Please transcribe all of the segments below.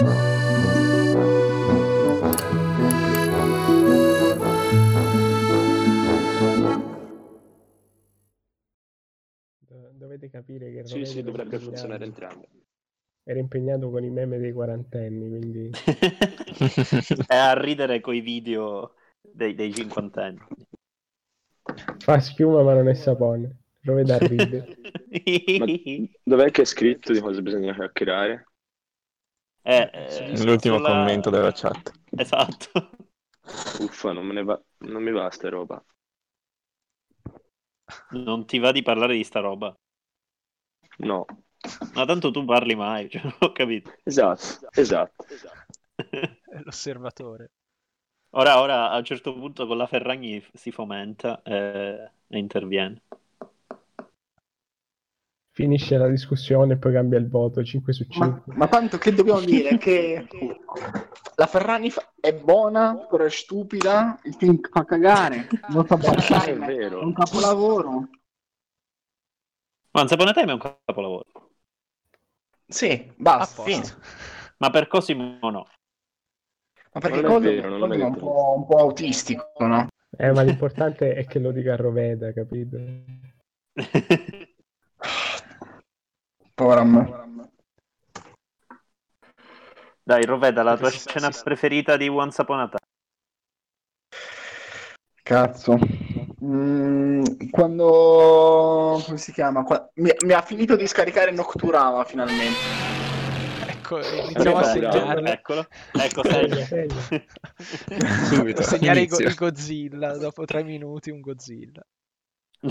Do- Dovete capire che Sì, sì, dovrebbe funzionare entrambi. Era impegnato con i meme dei quarantenni, quindi È a ridere coi video dei, dei cinquantenni. fa schiuma ma non è sapone. Rovede a ridere. Dov'è che è scritto di cosa bisogna chiacchierare? Eh, eh, L'ultimo sulla- commento della chat. Esatto. Uffa, non, me ne va... non mi va sta roba. Non ti va di parlare di sta roba. No. Ma tanto tu parli mai, cioè, non ho capito. Esatto, esatto. È l'osservatore. Ora, ora a un certo punto con la Ferragni si fomenta eh, e interviene. Finisce la discussione e poi cambia il voto 5 su 5. Ma, ma tanto che dobbiamo dire? Che la Ferrari fa- è buona, però è stupida, il film fa cagare, non fa È passare, vero. è un capolavoro. Ma Once Upon a Time è un capolavoro. Sì, basta. Ma per Cosimo no. Ma perché Non è vero, non Cosimo è un po', un po' autistico, no? Eh, ma l'importante è che lo dica a Roveda, capito? Me. Dai, Roveda, la tua scena sì, sì. preferita di Once Upon a Time. Cazzo. Mm, quando... come si chiama? Qua- Mi, mi ha finito di scaricare Nocturama finalmente. Ecco, iniziamo a segnare. Eccolo, ecco, Segna. Subito. a segnare i, go- inizio. i Godzilla. Dopo tre minuti un Godzilla.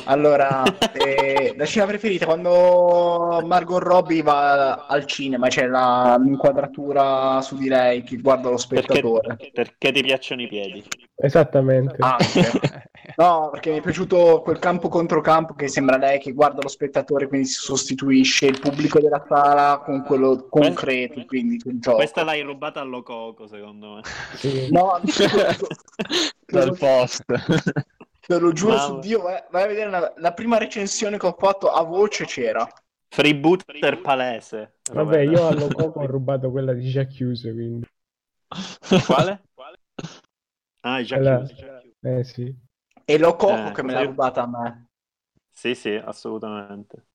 Allora, eh, la scena preferita quando Margot Robbie va al cinema, c'è la- l'inquadratura su di lei che guarda lo spettatore. Perché, perché ti piacciono i piedi. Esattamente. Anche. No, perché mi è piaciuto quel campo contro campo che sembra lei che guarda lo spettatore, quindi si sostituisce il pubblico della sala con quello concreto, quindi il gioco. Questa l'hai rubata allo coco, secondo me. Sì. No, Dal post. Te lo giuro Mamma. su Dio, vai, vai a vedere la, la prima recensione che ho fatto a voce c'era. Freebooter palese. Vabbè, io allo Coco ho rubato quella di già chiuso, quindi... Quale? Ah, è già Quella- chiuso. Eh sì. E lo Coco Eh, che me l'ha rubata a me. Sì, sì, assolutamente.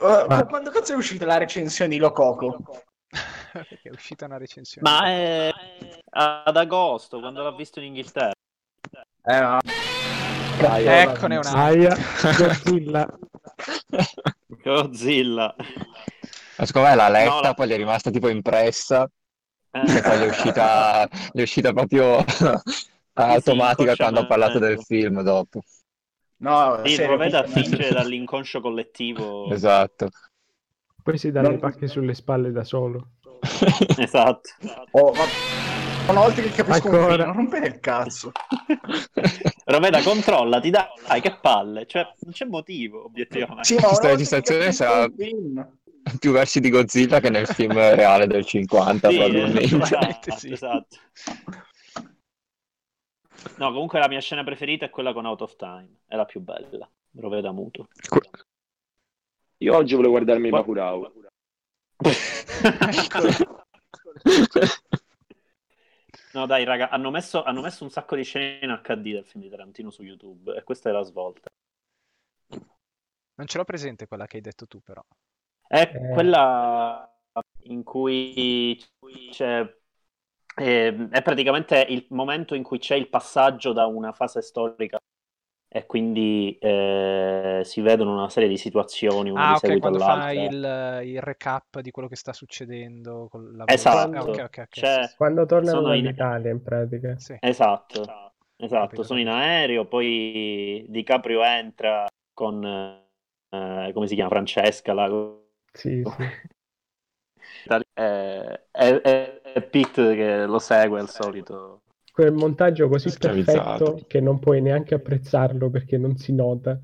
Uh, Ma- Quando cazzo è uscita la recensione di Lococo? Perché è uscita una recensione. Ma è ad agosto, quando l'ha visto in Inghilterra. Eh, ma- Eccone una. Aia, Godzilla. Godzilla. Ma secondo me l'ha letta, No, la- poi gli è rimasta tipo impressa Eh, e poi gli è uscita, gli è uscita proprio automatica quando ha parlato del film dopo. No, Sì, serio, Roveda comunque- finge dall'inconscio collettivo. Esatto. Poi si dà Non- le pacche sulle spalle da solo. Esatto. Oh, ma... Una volta che capisco un Ancora. film, non rompere il cazzo. Roveda, controllati, dai, che palle. Cioè, non c'è motivo, obiettivamente. Sì, Questa registrazione sarà un più versi di Godzilla che nel film reale del 50 Sì, probabilmente. esatto, Sì. esatto. No, comunque la mia scena preferita è quella con Out of Time. È la più bella. Roveda muto. Io oggi volevo guardarmi Qua- Bacurau. No, dai, raga, hanno messo, hanno messo un sacco di scene in HD del film di Tarantino su YouTube e questa è la svolta. Non ce l'ho presente quella che hai detto tu, però. È Eh. quella in cui c'è. eh, è praticamente il momento in cui c'è il passaggio da una fase storica e quindi eh, si vedono una serie di situazioni una Ah, di ok, seguito quando fa all'altra. il, il recap di quello che sta succedendo con la Esatto. Ah, ok, ok, ok. C'è- Quando tornano Sono in- dall'Italia, in pratica. Sì. Esatto, esatto, sono in aereo, poi DiCaprio entra con, eh, come si chiama, Francesca, la... Sì, sì. è, è, è Pete che lo segue al solito. Quel montaggio così perfetto che non puoi neanche apprezzarlo perché non si nota.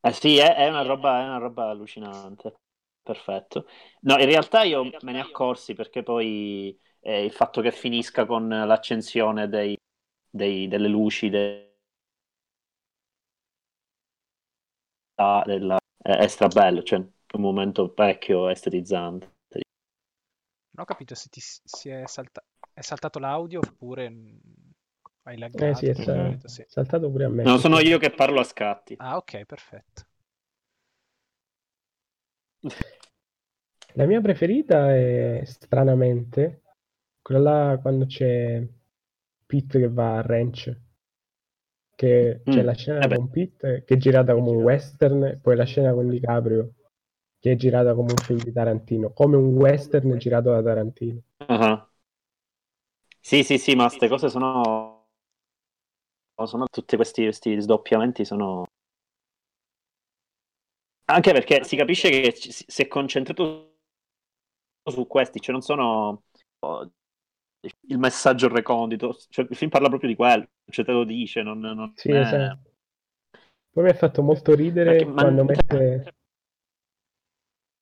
Eh sì, è, è una roba, è una roba allucinante, perfetto. No, in realtà io me ne accorsi perché poi eh, il fatto che finisca con l'accensione dei, dei- delle luci de- da- della- è, è strabello, cioè un momento parecchio estetizzante. Non ho capito se ti si è, salta- è saltato l'audio oppure mm, hai laggato. Eh sì, è di sa- solito, sì. saltato pure a me. No, sono io che parlo a scatti. Ah, ok, perfetto. La mia preferita è stranamente quella là quando c'è Pete che va a ranch. Che c'è Mm, la scena vabbè. con Pete che è girata come un western, e poi la scena con DiCaprio che è girata come un film di Tarantino, come un western girato da Tarantino. Ah. Sì, sì, sì, ma queste cose sono... sono tutti questi, questi sdoppiamenti sono... Anche perché si capisce che ci- si è concentrato su questi, cioè non sono oh, il messaggio recondito, cioè, il film parla proprio di quello, cioè te lo dice, non, non Sì, è- esatto. Poi mi ha fatto molto ridere Perché- quando mette,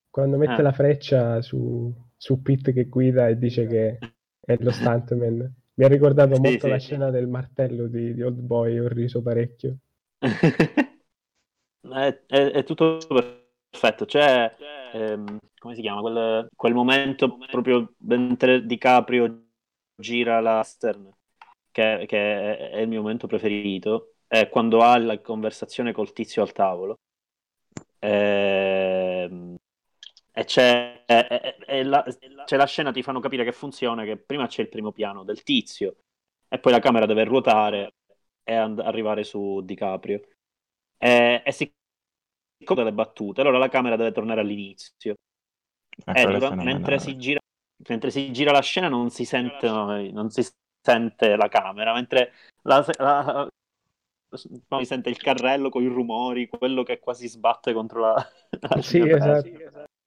quando mette Eh. la freccia su, su Pete che guida e dice che è lo stuntman. Mi ha ricordato Sì, molto sì. la scena del martello di, di Old Boy, ho riso parecchio. è, è- è tutto perfetto. C'è, ehm, come si chiama? Quel, quel momento proprio mentre DiCaprio gira la Stern, che, che è, è il mio momento preferito, è quando ha la conversazione col tizio al tavolo. Ehm, e c'è, e- e- e la, c'è la scena, ti fanno capire che funziona, che prima c'è il primo piano del tizio, e poi la camera deve ruotare e and- arrivare su DiCaprio. E, e si delle battute, allora la camera deve tornare all'inizio. Eh, Eh, quello è dura- mentre, si gira, mentre si gira la scena non si sente, non si sente la camera, mentre la, la- no, si sente il carrello con i rumori, quello che quasi sbatte contro la... la Sì, finestra. esatto.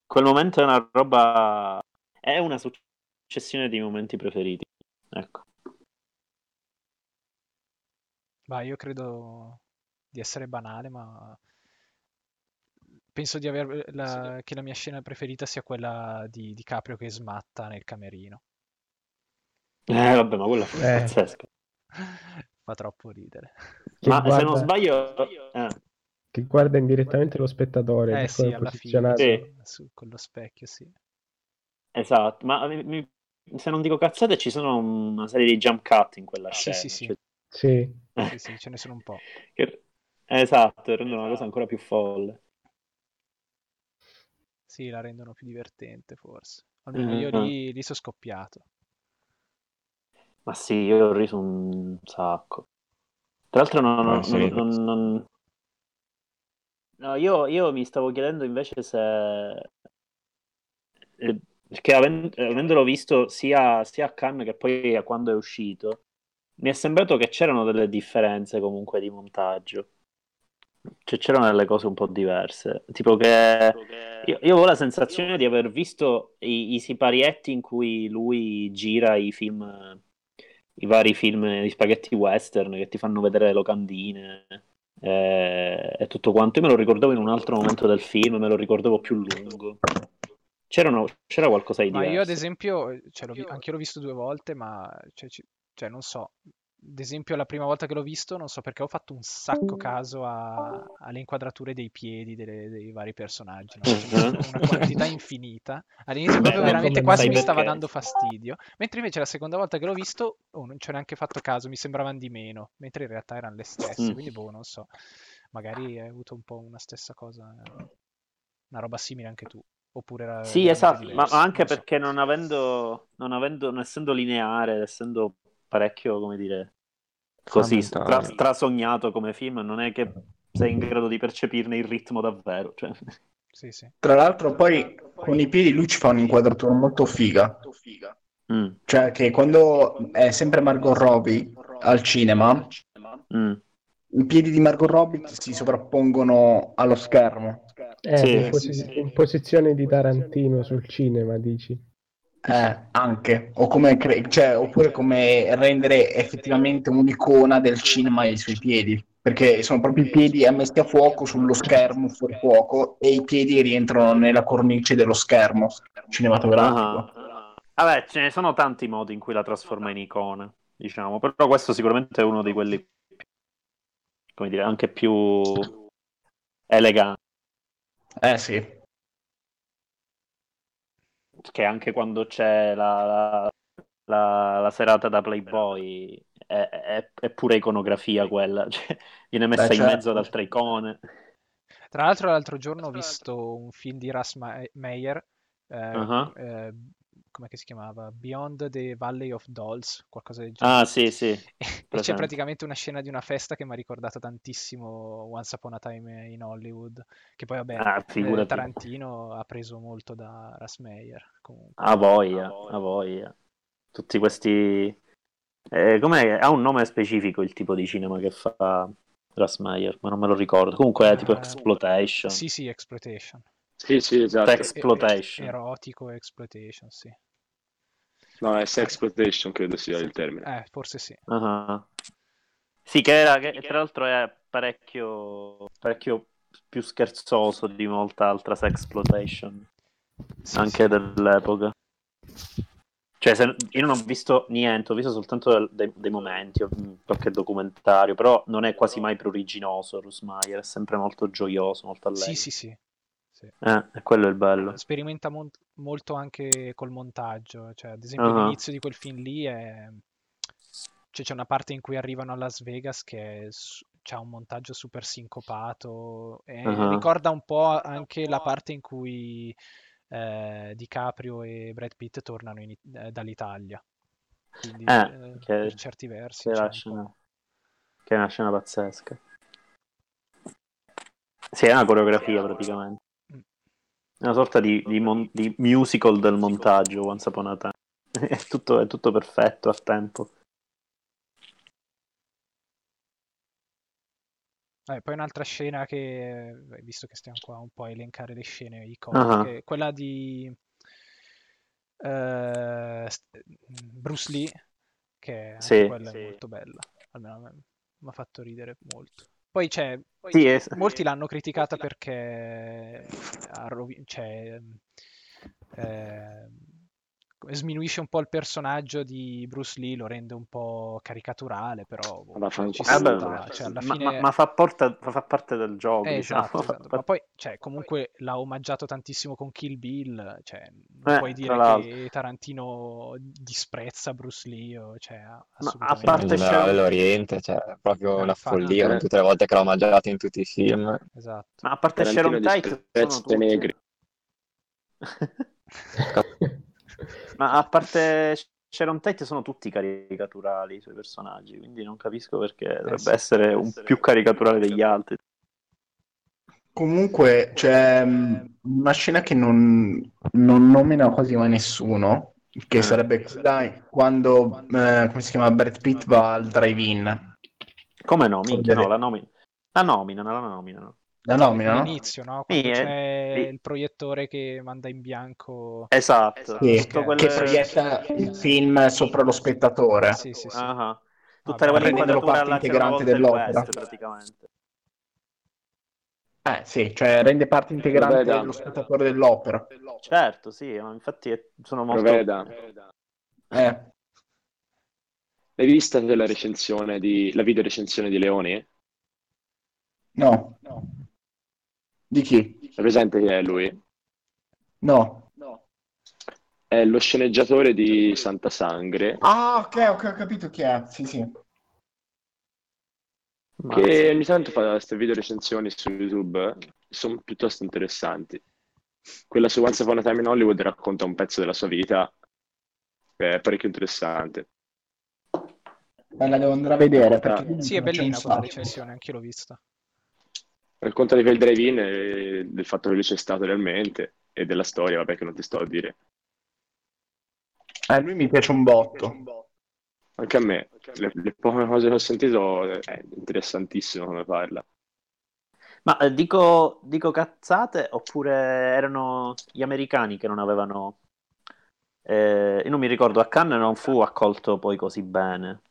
Quel momento è una roba... è una successione di momenti preferiti. Ecco. Ma io credo di essere banale, ma penso di aver la- che la mia scena preferita sia quella di, di Caprio che smatta nel camerino. Eh, vabbè, ma quella fu Eh. pazzesca. Fa troppo ridere. Ma se guarda, non sbaglio... eh, che guarda indirettamente lo spettatore, Eh sì, alla posizionato. fine, Sì. su, con lo specchio, sì. Esatto, ma mi- mi- se non dico cazzate ci sono una serie di jump cut in quella Sì, scena. sì, sì. cioè- Sì, Sì, sì, ce ne sono un po'. che- Esatto, rendono la cosa ancora più folle. Sì, la rendono più divertente, forse. Almeno Mhm. io lì, lì sono scoppiato. Ma sì, io ho riso un sacco. Tra l'altro non... non- sì. non- non- non- No, io, io mi stavo chiedendo invece se... eh, Perché aven- avendolo visto sia, sia a Cannes che poi a quando è uscito, mi è sembrato che c'erano delle differenze comunque di montaggio. Cioè c'erano delle cose un po' diverse. Tipo che io, io ho la sensazione di aver visto i, i siparietti in cui lui gira i film, i vari film di spaghetti western che ti fanno vedere le locandine eh, e tutto quanto. Io me lo ricordavo in un altro momento del film, me lo ricordavo più lungo. C'erano- c'era qualcosa di Ma diverso. io ad esempio, cioè, l'ho anche io l'ho visto due volte, ma cioè, ci- cioè, non so, ad esempio la prima volta che l'ho visto, non so perché ho fatto un sacco caso a- alle inquadrature dei piedi delle- dei vari personaggi, no? Ne sono una quantità infinita. All'inizio proprio veramente quasi mi stava dando fastidio, mentre invece la seconda volta che l'ho visto, oh, non ci ho neanche fatto caso, mi sembravano di meno, mentre in realtà erano le stesse, Mm. quindi boh, non so, magari hai avuto un po' una stessa cosa, una roba simile anche tu. Oppure era Sì, esatto, ma, diverso, ma anche non so. perché non avendo, non avendo, non essendo lineare, essendo parecchio, come dire, così stra- Frammentario. strasognato come film, non è che sei in grado di percepirne il ritmo davvero. Cioè. Sì, sì. Tra l'altro, poi con i piedi lui ci fa un'inquadratura molto figa. Mm, Cioè, che quando è sempre Margot Robbie al cinema, mm. i piedi di Margot Robbie si sovrappongono allo schermo. Eh, Sì, in, sì, posi- sì. in posizione di Tarantino sul cinema, dici? Eh, anche. O come cre- cioè, oppure come rendere effettivamente un'icona del cinema ai suoi piedi. Perché sono proprio i piedi messi a fuoco sullo schermo, fuori fuoco, e i piedi rientrano nella cornice dello schermo cinematografico. Ah. Vabbè, ce ne sono tanti modi in cui la trasforma in icona, diciamo, però questo sicuramente è uno di quelli, come dire, anche più eleganti. Eh sì. Che anche quando c'è la, la, la, la serata da Playboy è, è, è pure iconografia quella, cioè, viene messa Beh, in certo. mezzo ad altre icone. Tra l'altro, l'altro giorno ho visto un film di Russ Meyer, eh, Uh-huh. eh, come si chiamava? Beyond the Valley of Dolls, qualcosa del genere. Ah, sì, sì. E c'è praticamente una scena di una festa che mi ha ricordato tantissimo Once Upon a Time in Hollywood, che poi vabbè, Ah, eh. Tarantino ha preso molto da Russ Meyer. Comunque. A voglia, a voglia. Tutti questi... Eh, com'è? Ha un nome specifico il tipo di cinema che fa Russ Meyer, ma non me lo ricordo. Comunque è tipo Eh, Exploitation. Sì, sì, exploitation. Sì, sì, esatto. Exploitation. e- erotico exploitation, sì. No, è sexploitation, credo sia il termine. Eh, forse sì. Ah. Sì, che, era, che tra l'altro è parecchio, parecchio più scherzoso di molta altra sexploitation, Sì, anche sì. dell'epoca. Cioè, se- io non ho visto niente, ho visto soltanto del- dei, dei momenti, ho- qualche documentario, però non è quasi mai pruriginoso Rusmaier, è sempre molto gioioso, molto allegro. Sì, sì, sì. Sì. Eh, e quello è il bello. Sperimenta mon- molto anche col montaggio, cioè ad esempio Ah. l'inizio di quel film lì è... cioè, c'è una parte in cui arrivano a Las Vegas che ha un montaggio super sincopato e Ah. ricorda un po' anche la parte in cui eh, DiCaprio e Brad Pitt tornano in eh, dall'Italia. Quindi Eh, eh, che- per certi versi Che è, c'è la un scena, che è una scena pazzesca. Sì, è una coreografia praticamente. È una sorta di, di mon- di musical del montaggio, Once Upon a Time. È tutto, è tutto perfetto a tempo. Eh, poi un'altra scena che, eh, visto che stiamo qua un po' a elencare le scene iconiche, quella di st- Bruce Lee, che anche Sì, quella sì. è molto bella, almeno mi ha fatto ridere molto. Poi c'è, Sì, è- molti l'hanno criticata perché ha rovi- cioè, eh, sminuisce un po' il personaggio di Bruce Lee, lo rende un po' caricaturale, però boh, Ma fa- ci Eh beh, sta, cioè, alla fine... ma- ma fa, porta- fa parte del gioco, Eh, diciamo. esatto, esatto. Ma poi, cioè, comunque l'ha omaggiato tantissimo con Kill Bill, cioè, non Eh, puoi dire che Tarantino disprezza Bruce Lee, o, cioè, a assolutamente parte no. c'è l'Oriente, cioè, proprio Eh, una infatti. follia con tutte le volte che l'ho mangiato in tutti i film. Esatto. Ma a parte Sharon Tate, sono tutti... negri. Ma a parte Sharon Tate sono tutti caricaturali i suoi personaggi, quindi non capisco perché dovrebbe sì. essere un più caricaturale degli altri. Comunque c'è mh, una scena che non, non nomina quasi mai nessuno, che Eh. sarebbe quella quando, eh, come si chiama, Brad Pitt va al drive-in. Come no? Minchia, no, la nomina. La nominano, la nominano. La nomina, no? All'inizio, no? Quando Sì, eh, c'è sì. il proiettore che manda in bianco. Esatto. Sì, Tutto che quel- che proietta il film sopra lo spettatore. Sì, sì, sì. Vabbè, Tutte quelle rendendolo inquadrature alla integrante una volta il dell'opera. West, praticamente. Eh sì, cioè rende parte integrante Proveda. dello spettatore dell'opera. Certo, sì, ma infatti è- sono molto... Proveda. Eh, L'hai vista la recensione di la video recensione di Leoni? no. Di chi? È presente chi è lui? No. È lo sceneggiatore di Santa Sangre, Ah, ok, ok, ho capito chi è. Sì, sì. Ma- che ogni tanto fa queste video recensioni su YouTube, sono piuttosto interessanti. Quella su Once Upon a Time in Hollywood racconta un pezzo della sua vita, è parecchio interessante. Me la devo andare a vedere perché Sì, è bellina quella sacco. recensione, anche l'ho vista. Racconta di quel drive-in e del fatto che lui c'è stato realmente e della storia, vabbè, che non ti sto a dire. Eh, lui mi piace un botto. Anche a me, le, le poche cose che ho sentito è interessantissimo come parla. Ma eh, dico, dico cazzate oppure erano gli americani che non avevano... eh, io non mi ricordo, a Cannes non fu accolto poi così bene.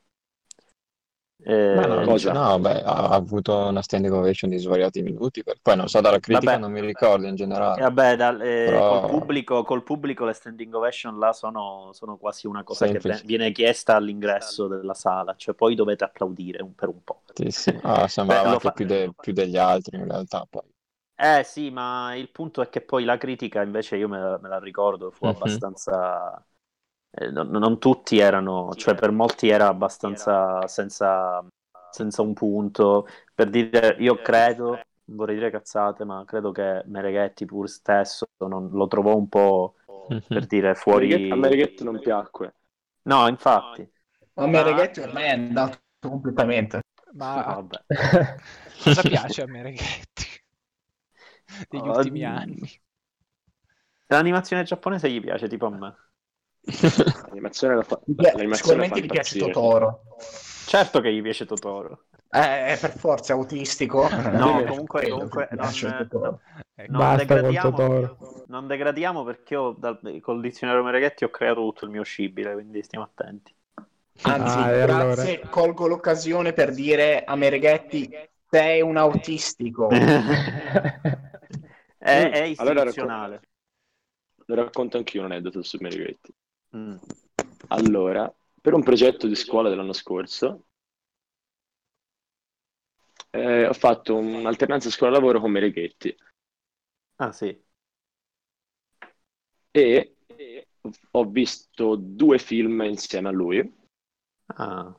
Eh, no, cosa? no, beh, ha avuto una standing ovation di svariati minuti. per- Poi non so, dalla critica Vabbè. non mi ricordo in generale. vabbè, dal- eh, Però- col, pubblico, col pubblico le standing ovation là sono, sono quasi una cosa Semplice. che viene chiesta all'ingresso della sala, cioè poi dovete applaudire un- per un po'. Sì, sì. Ah, sembrava anche fa- più, de- più degli altri in realtà. Poi. Eh sì, ma il punto è che poi la critica invece io me la, me la ricordo, fu Mhm. abbastanza... eh, non, non tutti erano, cioè per molti era abbastanza senza, senza un punto. Per dire, io credo, non vorrei dire cazzate, ma credo che Mereghetti pur stesso non, lo trovò un po' Mhm. per dire fuori... A Merighetto non piacque. No, infatti. Ma a me Reghetto ormai è andato completamente. Ma vabbè. cosa piace a me, Reghetti? Degli Oh, ultimi anni. L'animazione giapponese gli piace, tipo a me. L'animazione la fa, pi- l'animazione Sicuramente gli piace. Totoro. Certo che gli piace Totoro. Eh, è per forza autistico. No, Eh, comunque, comunque non- Totoro. Ecco. Non col degradiamo, Totoro. non degradiamo perché io dal- col dizionario Mereghetti ho creato tutto il mio scibile, quindi stiamo attenti. Anzi, Ah, grazie, colgo l'occasione per dire a Mereghetti sei un autistico. è, è Allora istituzionale. Lo racconto anch'io un aneddoto su Merighetti. Mm. Allora, per un progetto di scuola dell'anno scorso, eh, ho fatto un'alternanza scuola-lavoro con Merighetti Ah sì. e ho visto due film insieme a lui Ah.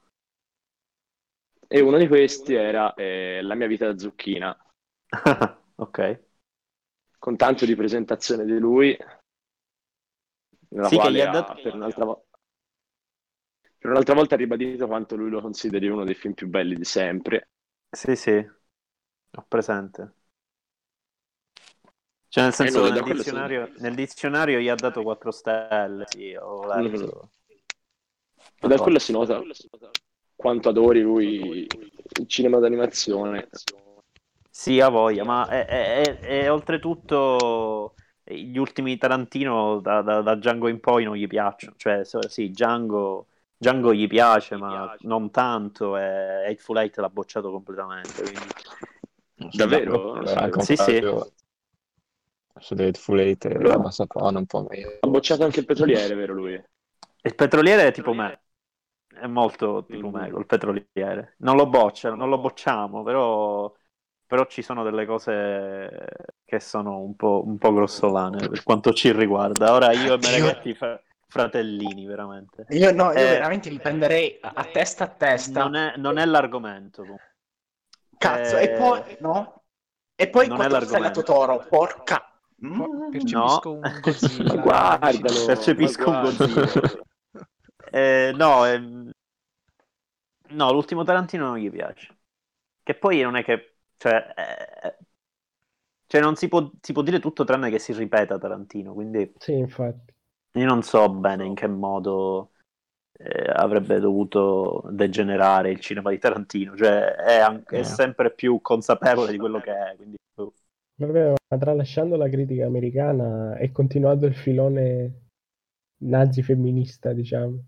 e uno di questi era eh, La mia vita da zucchina, ok. con tanto di presentazione di lui, nella Sì, quale gli ha dato- per un'altra volta per un'altra volta ha ribadito quanto lui lo consideri uno dei film più belli di sempre. Sì, sì. Ho presente. Cioè, nel senso, no, che da nel dizionario, nel dizionario gli ha dato 4 stelle. Sì, ho letto. E da quello si nota quanto adori lui il cinema d'animazione. Sì, ha voglia, ma è, è- è- è oltretutto gli ultimi Tarantino da, da, da Django in poi non gli piacciono. Cioè, sì, Django, Django gli piace, ma non tanto. E Hateful Eight l'ha bocciato completamente. Quindi... Davvero? Un Sì, sì. Su The Hateful Eight e la Massafana un po' meglio. Ha bocciato anche il petroliere, vero lui? Il petroliere è tipo me. È molto tipo Mm. me col petroliere. Non lo bocciano, non lo bocciamo, però, però ci sono delle cose che sono un po', un po' grossolane per quanto ci riguarda. Ora io e Mereghetti fa- fratellini, veramente. Io no, io Eh, veramente li prenderei a testa a testa. Non è, non è l'argomento. Cazzo, eh, e poi no? E poi non è l'argomento. Totoro, porca. Po- Mm. percepisco no. un Godzilla. Guardalo. Percepisco un. Godzilla. Eh, no, ehm, no, l'ultimo Tarantino non gli piace. Che poi non è che... Cioè, eh, cioè non si può, si può dire tutto tranne che si ripeta Tarantino, quindi Sì, infatti. io non so bene in che modo eh, avrebbe dovuto degenerare il cinema di Tarantino, cioè è, anche- è Eh. sempre più consapevole di quello che è, quindi boh. Vabbè, ma tralasciando la critica americana, è continuato il filone nazi femminista, diciamo.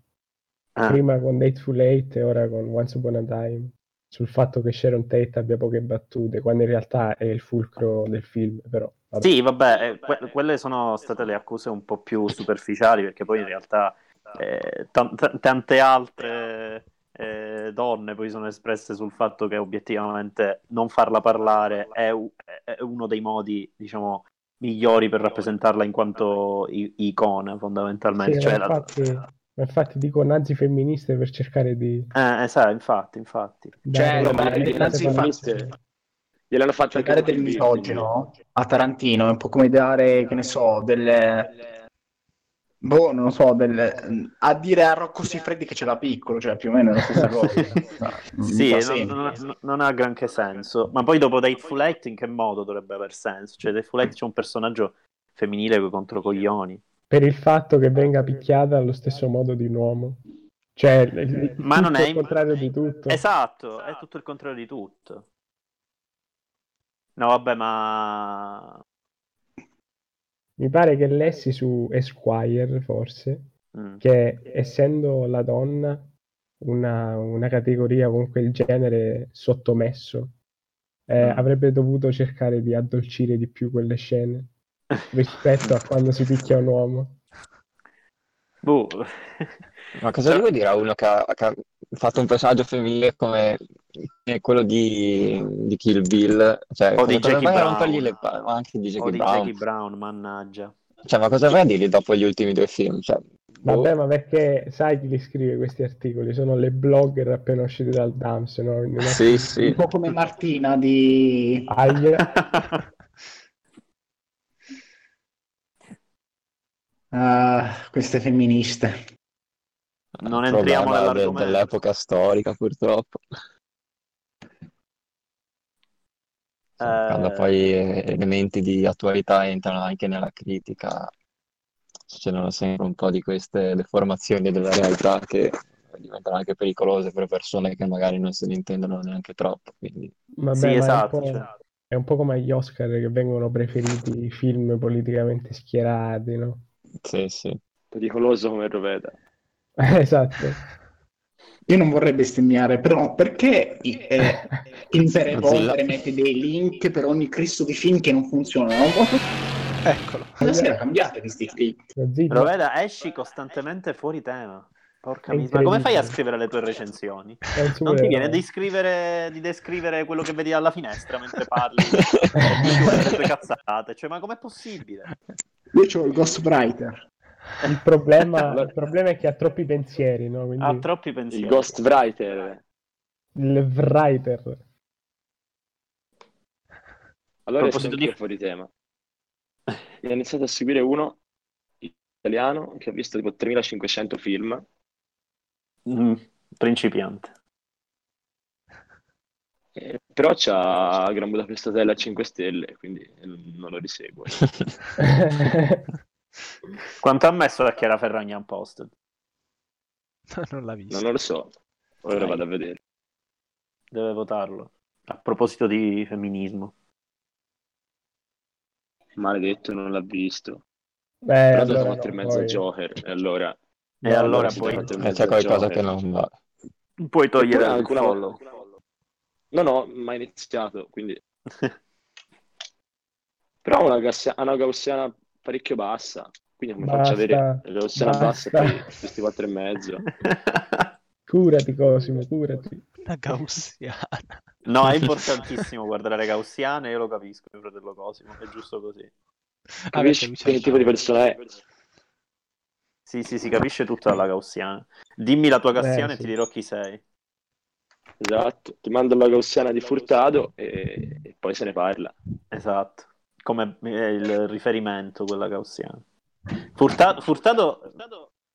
Ah, Prima con Hateful Eight e ora con Once Upon a Time. Sul fatto che Sharon Tate abbia poche battute, quando in realtà è il fulcro del film, però. vabbè. Sì, vabbè, eh, que- quelle sono state le accuse un po' più superficiali perché poi in realtà eh, t- tante altre eh, donne poi sono espresse sul fatto che obiettivamente non farla parlare è, u- è uno dei modi, diciamo, migliori per rappresentarla in quanto i- icona, fondamentalmente. Sì, Cioè, ma la- infatti, ma infatti dico nazi femministe per cercare di eh, esatto, infatti, infatti. dare Cioè, ma le nazi separazioni. femministe gliel'hanno dare con del misogino a Tarantino è un po' come dare, che ne so, delle... Boh, non lo so, delle... a dire a Rocco Siffredi che ce l'ha piccolo, cioè più o meno è la stessa cosa. Non Sì, fa non, non- non ha granché senso. Ma poi dopo Hateful Eight in che modo dovrebbe aver senso? Cioè, Hateful Eight c'è un personaggio femminile con contro coglioni. Per il fatto che venga picchiata allo stesso modo di un uomo. Cioè, il- Ma non tutto è il contrario di tutto. Esatto, è tutto il contrario di tutto. No, vabbè, ma... Mi pare che lessi su Esquire, forse, mm. che essendo la donna una, una categoria comunque il genere sottomesso, eh, Mm. avrebbe dovuto cercare di addolcire di più quelle scene rispetto a quando si picchia un uomo. Boh. Ma cosa vuoi dire a uno che ha, che ha- fatto un personaggio femminile come quello di, di Kill Bill, cioè, O di Jackie Brown. le? Ma anche di O Jackie di Brown. Jackie Brown, mannaggia. Cioè, ma cosa vai a dirgli dopo gli ultimi due film? Cioè, boh. Vabbè, ma perché sai chi li scrive questi articoli? Sono le blogger appena uscite dal DAMS, no? Non- Sì, sì. Un po' come Martina di... Aia. queste femministe. Non entriamo nell'argomento. dell'epoca storica, purtroppo. Quando Eh, poi eh, elementi di attualità entrano anche nella critica, succedono sempre un po' di queste deformazioni della realtà che diventano anche pericolose per persone che magari non se ne intendono neanche troppo. Quindi Vabbè, Sì, ma è un esatto, po'- cioè. è un po' come agli Oscar che vengono preferiti i film politicamente schierati, no? Sì, sì. Pericoloso come Roveda. Esatto. Io non vorrei bestemmiare, però perché eh, Inter e Godzilla. Voltere mette dei link per ogni Cristo di film che non funzionano? Eccolo. Cosa si era cambiato questi? Godzilla. Roveda, esci costantemente fuori tema. Porca miseria, ma come fai a scrivere le tue recensioni? Non ti viene di, scrivere, di descrivere quello che vedi dalla finestra mentre parli le tue cazzate? Cioè, ma com'è possibile? Io ho il Ghostwriter. Il problema, il problema è che ha troppi pensieri, no? Quindi Ha troppi Il pensieri. Ghostwriter. il writer. Allora A proposito di- fuori tema. Mi ha iniziato a seguire uno italiano che ha visto tipo 3500 film. Mm, principiante. Eh, però c'ha Gran Budapest Hotel a 5 stelle, quindi non lo riseguo. Quanto ha messo la Chiara Ferragna un post? non l'ha visto. Non lo so. Ora vado a vedere. Deve votarlo. A proposito di femminismo. Maledetto, non l'ha visto. Beh, Però ha dato allora 4 e mezzo poi- Joker, e allora... E allora si poi- Eh, c'è qualcosa Joker. che non va. Puoi togliere il alcuna follow. No, no, mai iniziato, quindi... Però ha una, gassia- una gaussiana parecchio bassa, quindi come faccio ad avere la gaussiana bassa poi questi 4 e mezzo? Curati, Cosimo, curati. Una gaussiana. No, è importantissimo guardare le gaussiane, io lo capisco, mio fratello Cosimo, è giusto così. Capisci c'ha che tipo di persona è? Sì, sì, si capisce tutto dalla gaussiana. Dimmi la tua gaussiana Eh, e ti dirò chi sei. Esatto, ti mando la gaussiana di Furtado e, e poi se ne parla. Esatto, come il riferimento quella gaussiana. Furta- Furtado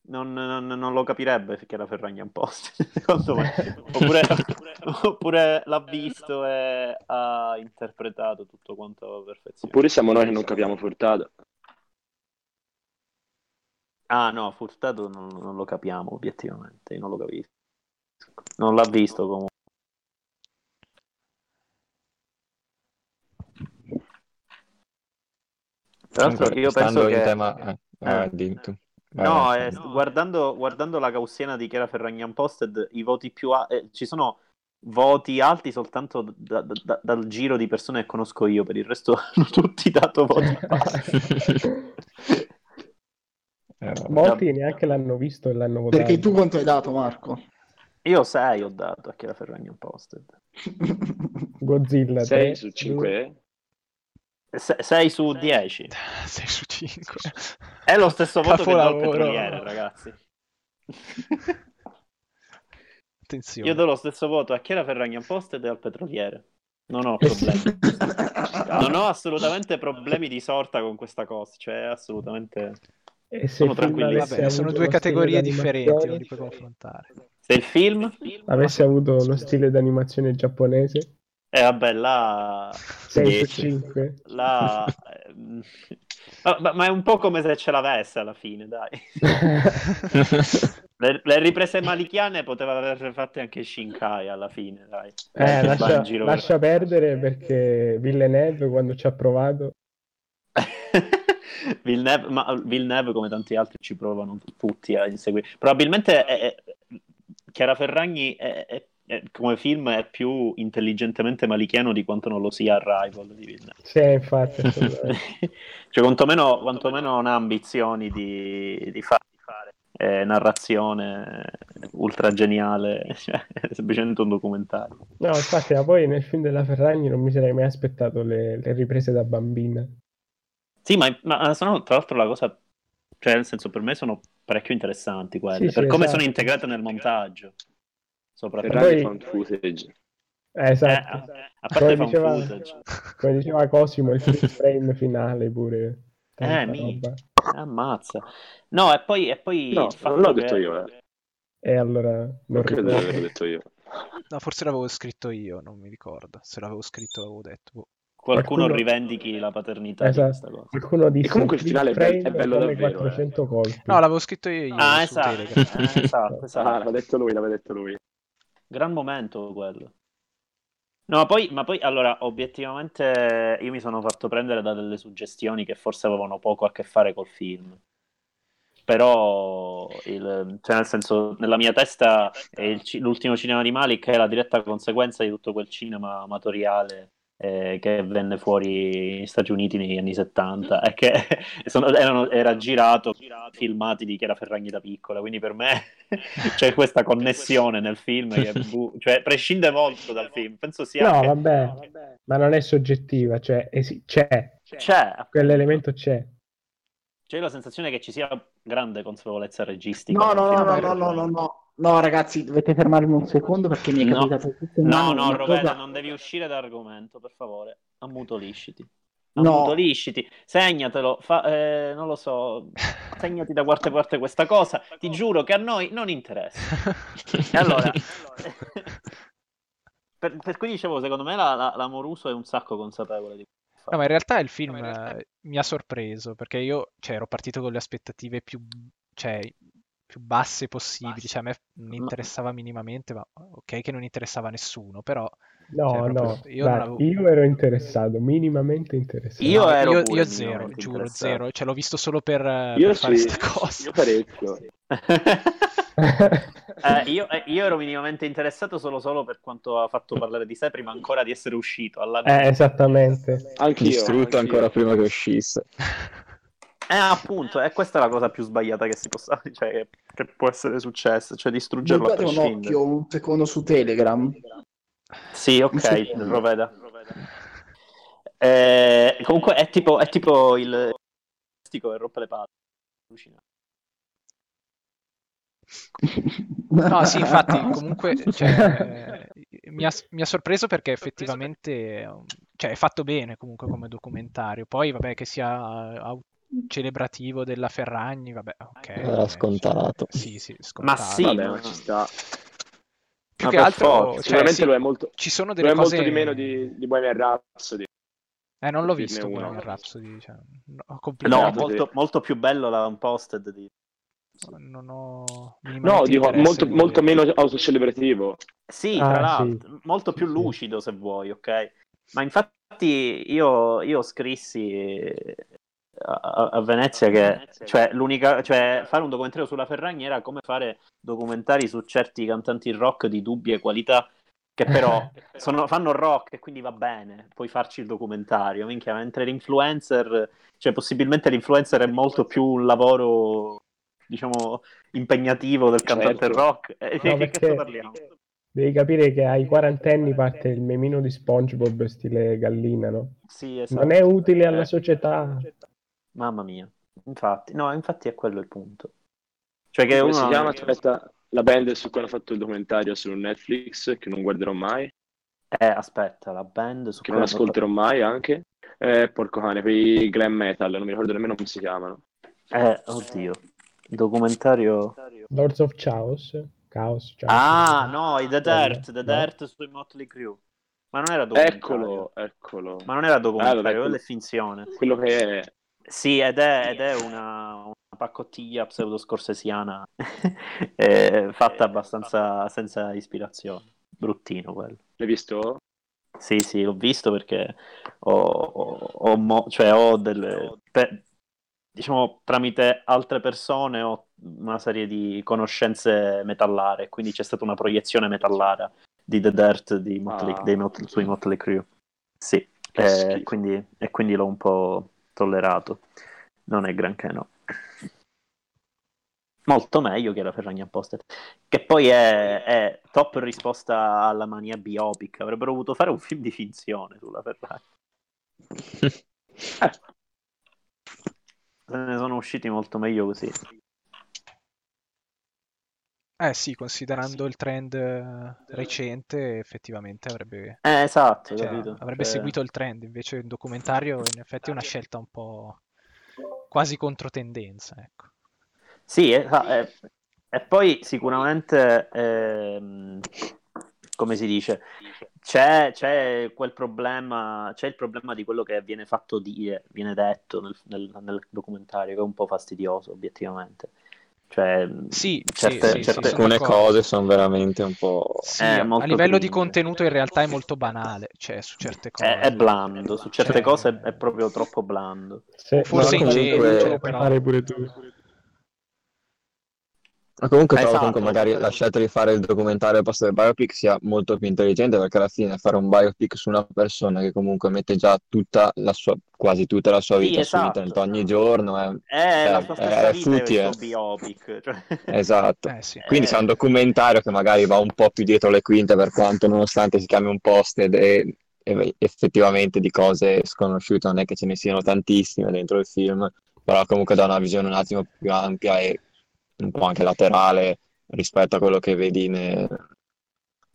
non, non- non lo capirebbe perché era Ferragna un post, secondo me. Oppure, oppure l'ha visto e ha interpretato tutto quanto a perfezione. Oppure siamo noi che non capiamo Furtado. Ah no, Furtado non, non lo capiamo obiettivamente, io non lo capisco. Non l'ha visto comunque. Tra l'altro io penso che... tema... eh, vai, Eh. No, eh, guardando, guardando la gaussiana di Chiara Ferragnan Posted, i voti più a- eh, ci sono voti alti soltanto da- da- da- dal giro di persone che conosco io, per il resto hanno tutti dato voti bassi. Eh. Molti neanche l'hanno visto e l'hanno votato. Perché tu quanto hai dato, Marco? Io 6 ho dato a Chiara Ferragnan Posted. Godzilla 6 tre, su 5 6 su 10. 6 su 5. È lo stesso voto che do al Capolavoro. petroliere, ragazzi. Attenzione. Io do lo stesso voto a Chiara Ferragnan Posted e al petroliere. Non ho problemi. non ho assolutamente problemi di sorta con questa cosa, cioè assolutamente... E se Sono il film tranquilli. avesse Vabbè, sono due categorie differenti, non li puoi confrontare. Se il film... Avesse avuto uno stile d'animazione giapponese, Eh vabbè, là... 6 su Dieci. 5. là ehm, ma, ma- è un po' come se ce l'avesse alla fine, dai. Le, le riprese malichiane poteva aver fatte anche Shinkai alla fine, dai. Eh, lascia, giro per- lascia perdere perché Villeneuve quando ci ha provato Villeneuve, ma Villeneuve, come tanti altri, ci provano tutti a inseguire. Probabilmente è- è- Chiara Ferragni è- è- come film è più intelligentemente malichiano di quanto non lo sia Arrival di Villeneuve. sì, infatti cioè, quantomeno, quantomeno non ha ambizioni di, di fa- di fare eh, narrazione ultra geniale, cioè, è semplicemente un documentario. No, infatti, ma poi nel film della Ferragni non mi sarei mai aspettato le, le riprese da bambina. Sì, ma, ma sono tra l'altro la cosa, cioè nel senso per me sono parecchio interessanti quelle, Sì, sì, per come esatto. sono integrate nel montaggio, soprattutto. Ferragni poi- found footage. Eh, Eh, esatto. a, a Come parte fan diceva- footage, Come diceva Cosimo, il frame finale pure. Tanta Eh, mi- ammazza. No, e poi, e poi No, il fatto non l'ho che- detto io, eh. E allora non Non credo di averlo detto io. No, forse l'avevo scritto io, non mi ricordo. Se l'avevo scritto l'avevo detto. boh. qualcuno Qualcuno- rivendichi la paternità di Esatto. questa cosa. Qualcuno disse comunque il finale è bello- frame è bello come davvero, 400 colpi. No, l'avevo scritto io Ah, su esatto, Telegram. eh, esatto, esatto. Ah, l'aveva detto lui, l'aveva detto lui. Gran momento quello. No, poi, ma poi, allora, obiettivamente io mi sono fatto prendere da delle suggestioni che forse avevano poco a che fare col film. Però, il- cioè nel senso, nella mia testa il l'ultimo cinema di Malik è la diretta conseguenza di tutto quel cinema amatoriale eh, che venne fuori negli Stati Uniti negli anni 70 e che sono- erano- era girato, filmati di Chiara Ferragni da piccola, quindi per me c'è questa connessione nel film che bu- cioè, prescinde molto dal film. Penso sia No, che- vabbè, ma non è soggettiva, cioè esi- c'è, c'è, quell'elemento c'è. c'è la sensazione che ci sia grande consapevolezza registica. No, no, no, no, no, no, no, no. No, ragazzi, dovete fermarmi un secondo perché mi è No. capitato tutto No, mano no, una Roveda, cosa- non devi uscire dall'argomento, per favore. Ammutolisciti. No. Ammutolisciti. Segnatelo, fa- eh, non lo so, segnati da qualche parte questa cosa. Ti giuro che a noi non interessa. E allora, per, per cui dicevo, secondo me la, la, la Moruso è un sacco consapevole di. No, ma in realtà il film eh, mi ha sorpreso perché io cioè, ero partito con le aspettative più, cioè, più basse possibili, cioè a me non interessava minimamente, ma ok che non interessava a nessuno, però No, Cioè, proprio- no, io dai, avevo- io ero interessato, minimamente interessato. Io ero io, io zero, giuro, zero, cioè l'ho visto solo per, Io per fare sì, sta cosa. io parecchio. Eh, io, eh, io ero minimamente interessato solo, solo per quanto ha fatto parlare di sé prima ancora di essere uscito. Alla... Eh, esattamente. Anch'io. Distrutto anch'io. ancora prima che uscisse. Eh, appunto, e questa è la cosa più sbagliata che si possa, cioè, che, che può essere successa, cioè distruggerlo a Buttate un prescindere. occhio un secondo su Telegram. Sì, ok, Sì. lo veda. Eh, comunque è tipo, è tipo il stico che rompe le palle. No, sì, infatti, comunque cioè, eh, mi, ha, mi ha sorpreso perché effettivamente eh, cioè, è fatto bene comunque come documentario. Poi, vabbè, che sia eh, celebrativo della Ferragni, vabbè, ok. Era eh, scontato. Sì, sì, Ma scontato. sì, Vabbè, ma- ma ci sta. Più Ma che altro, forza. cioè, Sicuramente sì, lo è molto, ci sono lo delle è cose... molto di meno di, di Bohemian Rhapsody. Eh, non l'ho visto. Bohemian Rhapsody, cioè, no, molto, molto più bello la Unposted di... non ho No, dico molto, in molto meno autocelebrativo. Sì, Ah, tra l'altro, molto più lucido se vuoi, ok? Ma infatti io, io scrissi a, a Venezia che cioè, l'unica, cioè, fare un documentario sulla Ferragni era come fare documentari su certi cantanti rock di dubbie qualità che però sono- fanno rock e quindi va bene, puoi farci il documentario, minchia, mentre l'influencer, cioè possibilmente l'influencer è molto più un lavoro, diciamo, impegnativo del cantante Certo. rock. Eh, di che perché- cazzo parliamo? Devi capire che ai quarantenni parte il memino di SpongeBob stile gallina, no? Sì, esatto. Non è utile alla Eh. società. Mamma mia, infatti, no, infatti è quello il punto. Cioè che Come uno... si chiama? Aspetta, la band su cui hanno fatto il documentario su Netflix, che non guarderò mai, Eh, aspetta, la band su che cui non hanno fatto- ascolterò mai anche. Eh, porco cane, quei glam metal, non mi ricordo nemmeno come si chiamano. Eh, oddio. Documentario... Lords of Chaos. Chaos, Chaos. Ah, no, i The Dirt, The no? Dirt sui Motley Crue. Ma non era documentario. Eccolo, eccolo. Ma non era documentario, Ah, vabbè, quello è quello- finzione. Quello che è... Sì, ed è, ed è una, una pacottiglia pseudo-scorsesiana eh, fatta abbastanza senza ispirazione. Bruttino quello. L'hai visto? Sì, sì, l'ho visto perché ho, ho- ho mo- cioè ho delle... per- diciamo, tramite altre persone ho una serie di conoscenze metallare, quindi c'è stata una proiezione metallara di The Dirt di Motley- Ah. dei Mot- sui Motley Crue. Sì, eh, quindi, e quindi l'ho un po' tollerato. Non è granché, no. Molto meglio che la Ferragni Apposta. Che poi è, è top risposta alla mania biopic. Avrebbero voluto fare un film di finzione sulla Ferragni. Eh. Se ne sono usciti molto meglio così. Eh sì, considerando il trend eh, recente, effettivamente avrebbe, Eh, esatto, cioè, capito? avrebbe Cioè, seguito il trend, invece il documentario in effetti è una scelta un po' quasi controtendenza, ecco. Sì, e, e- e poi sicuramente, ehm, come si dice, c'è, c'è quel problema, c'è il problema di quello che viene fatto dire, viene detto nel, nel- nel documentario, che è un po' fastidioso, obiettivamente. Cioè, Sì, certe- sì, certe- sì, Alcune cose sono veramente un po'... Sì, È a livello di cringe. contenuto in realtà è molto banale, cioè su certe cose. è, è blando, su certe Cioè- cose è proprio troppo blando. Se, Forse no, ingenuo, comunque lo però- fare pure tu. Ma comunque trovo Esatto, comunque magari esatto. la scelta di fare il documentario al posto del biopic sia molto più intelligente perché alla fine fare un biopic su una persona che comunque mette già tutta la sua, quasi tutta la sua Sì, vita su esatto. internet ogni giorno è... È la Eh, sua è stessa vita e futile. biopic. Cioè... Esatto. Eh sì. Quindi Eh. c'è un documentario che magari va un po' più dietro le quinte per quanto nonostante si chiami un posted e, e effettivamente di cose sconosciute non è che ce ne siano tantissime dentro il film, però comunque dà una visione un attimo più ampia e un po' anche laterale rispetto a quello che vedi ne-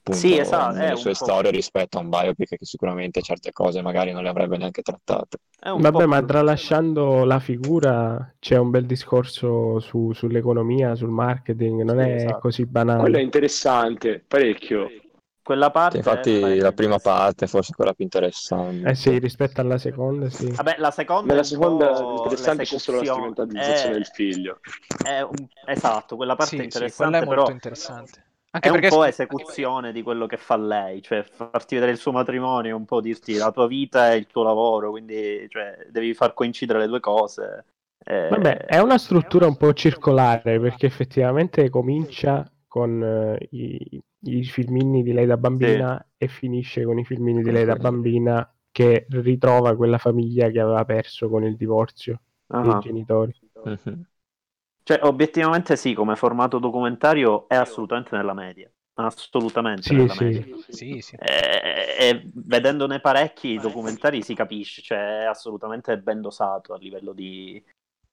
appunto, Sì, esatto, nelle sue storie rispetto a un biopic che sicuramente certe cose magari non le avrebbe neanche trattate. Vabbè, ma più- tralasciando la figura c'è un bel discorso su- sull'economia, sul marketing, non Sì, è esatto. così Quello è banale. interessante, parecchio. Quella parte Che infatti è parecchio la prima interessante. parte è forse quella più interessante. Eh sì, rispetto alla seconda, sì. Vabbè, la seconda è un seconda interessante c'è solo la strumentalizzazione È- del figlio. è un- Esatto, quella parte Sì, è sì, quella interessante, è molto però interessante. è Anche un perché po' esecuzione di quello che fa lei, cioè farti vedere il suo matrimonio, un po' dirti la tua vita e il tuo lavoro, quindi cioè, devi far coincidere le due cose. Eh, Vabbè, è una struttura un po' circolare perché effettivamente comincia con eh, i, i filmini di lei da bambina e finisce con i filmini di lei da bambina che ritrova quella famiglia che aveva perso con il divorzio dei ah. genitori. Mhm. Cioè, obiettivamente sì, come formato documentario è assolutamente nella media. Assolutamente Sì, nella sì. media. Sì, sì. E, e vedendone parecchi documentari si capisce, cioè è assolutamente ben dosato a livello di,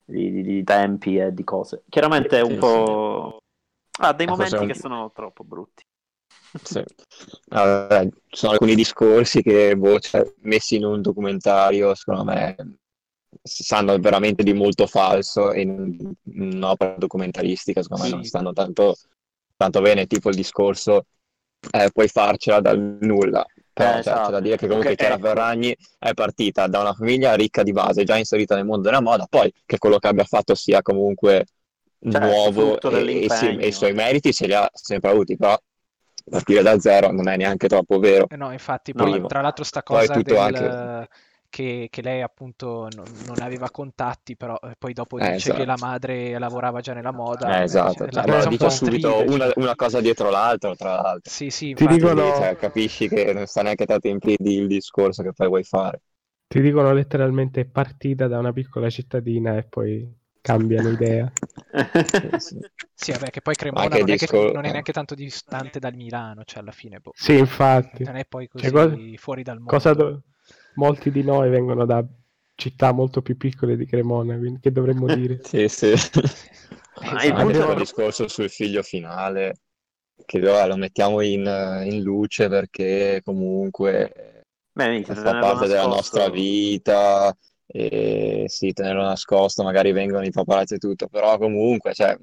di- di- di tempi e di cose. Chiaramente è un Sì, po'... Ha dei Eh, forse momenti che sono troppo brutti. Sì. Allora, ci sono alcuni discorsi che boh, cioè, messi in un documentario, secondo me, sanno veramente di molto falso e in un'opera documentaristica, secondo me, Sì. non stanno tanto, tanto bene, tipo il discorso eh, puoi farcela dal nulla. Però Eh, cioè, c'è da esatto. dire che comunque Ok, Chiara. Ferragni è partita da una famiglia ricca di base, già inserita nel mondo della moda, poi che quello che abbia fatto sia comunque Certo, nuovo e, e e i suoi meriti ce li ha sempre avuti, però partire da zero non è neanche troppo vero. Eh no, infatti, poi tra l'altro sta cosa del, anche- che, che lei appunto non, non aveva contatti, però eh, poi dopo Eh, dice che la esatto. madre lavorava già nella moda. Eh, esatto, la cioè, allora un dice po' subito intriga, una, cioè. una cosa dietro l'altra, tra l'altro. Sì, sì, Ti infatti. dicono- Quindi, cioè, capisci che non sta neanche tanto in piedi il discorso che poi vuoi fare. Ti dicono letteralmente partita da una piccola cittadina e poi cambiano idea. Sì, vabbè, che poi Cremona Anche non è, che- non è neanche tanto distante dal Milano, cioè alla fine, boh, Sì, infatti. non è poi così Cioè, cosa- fuori dal mondo. Cosa do- Molti di noi vengono da città molto più piccole di Cremona, quindi che dovremmo dire? Sì, sì. Anche punto c'era è- il discorso sul figlio finale, che vabbè, lo mettiamo in, in luce perché comunque Beh, minchia, fa parte della nascosto- nostra vita e sì, tenerlo nascosto, magari vengono i paparazzi e tutto, però comunque, cioè,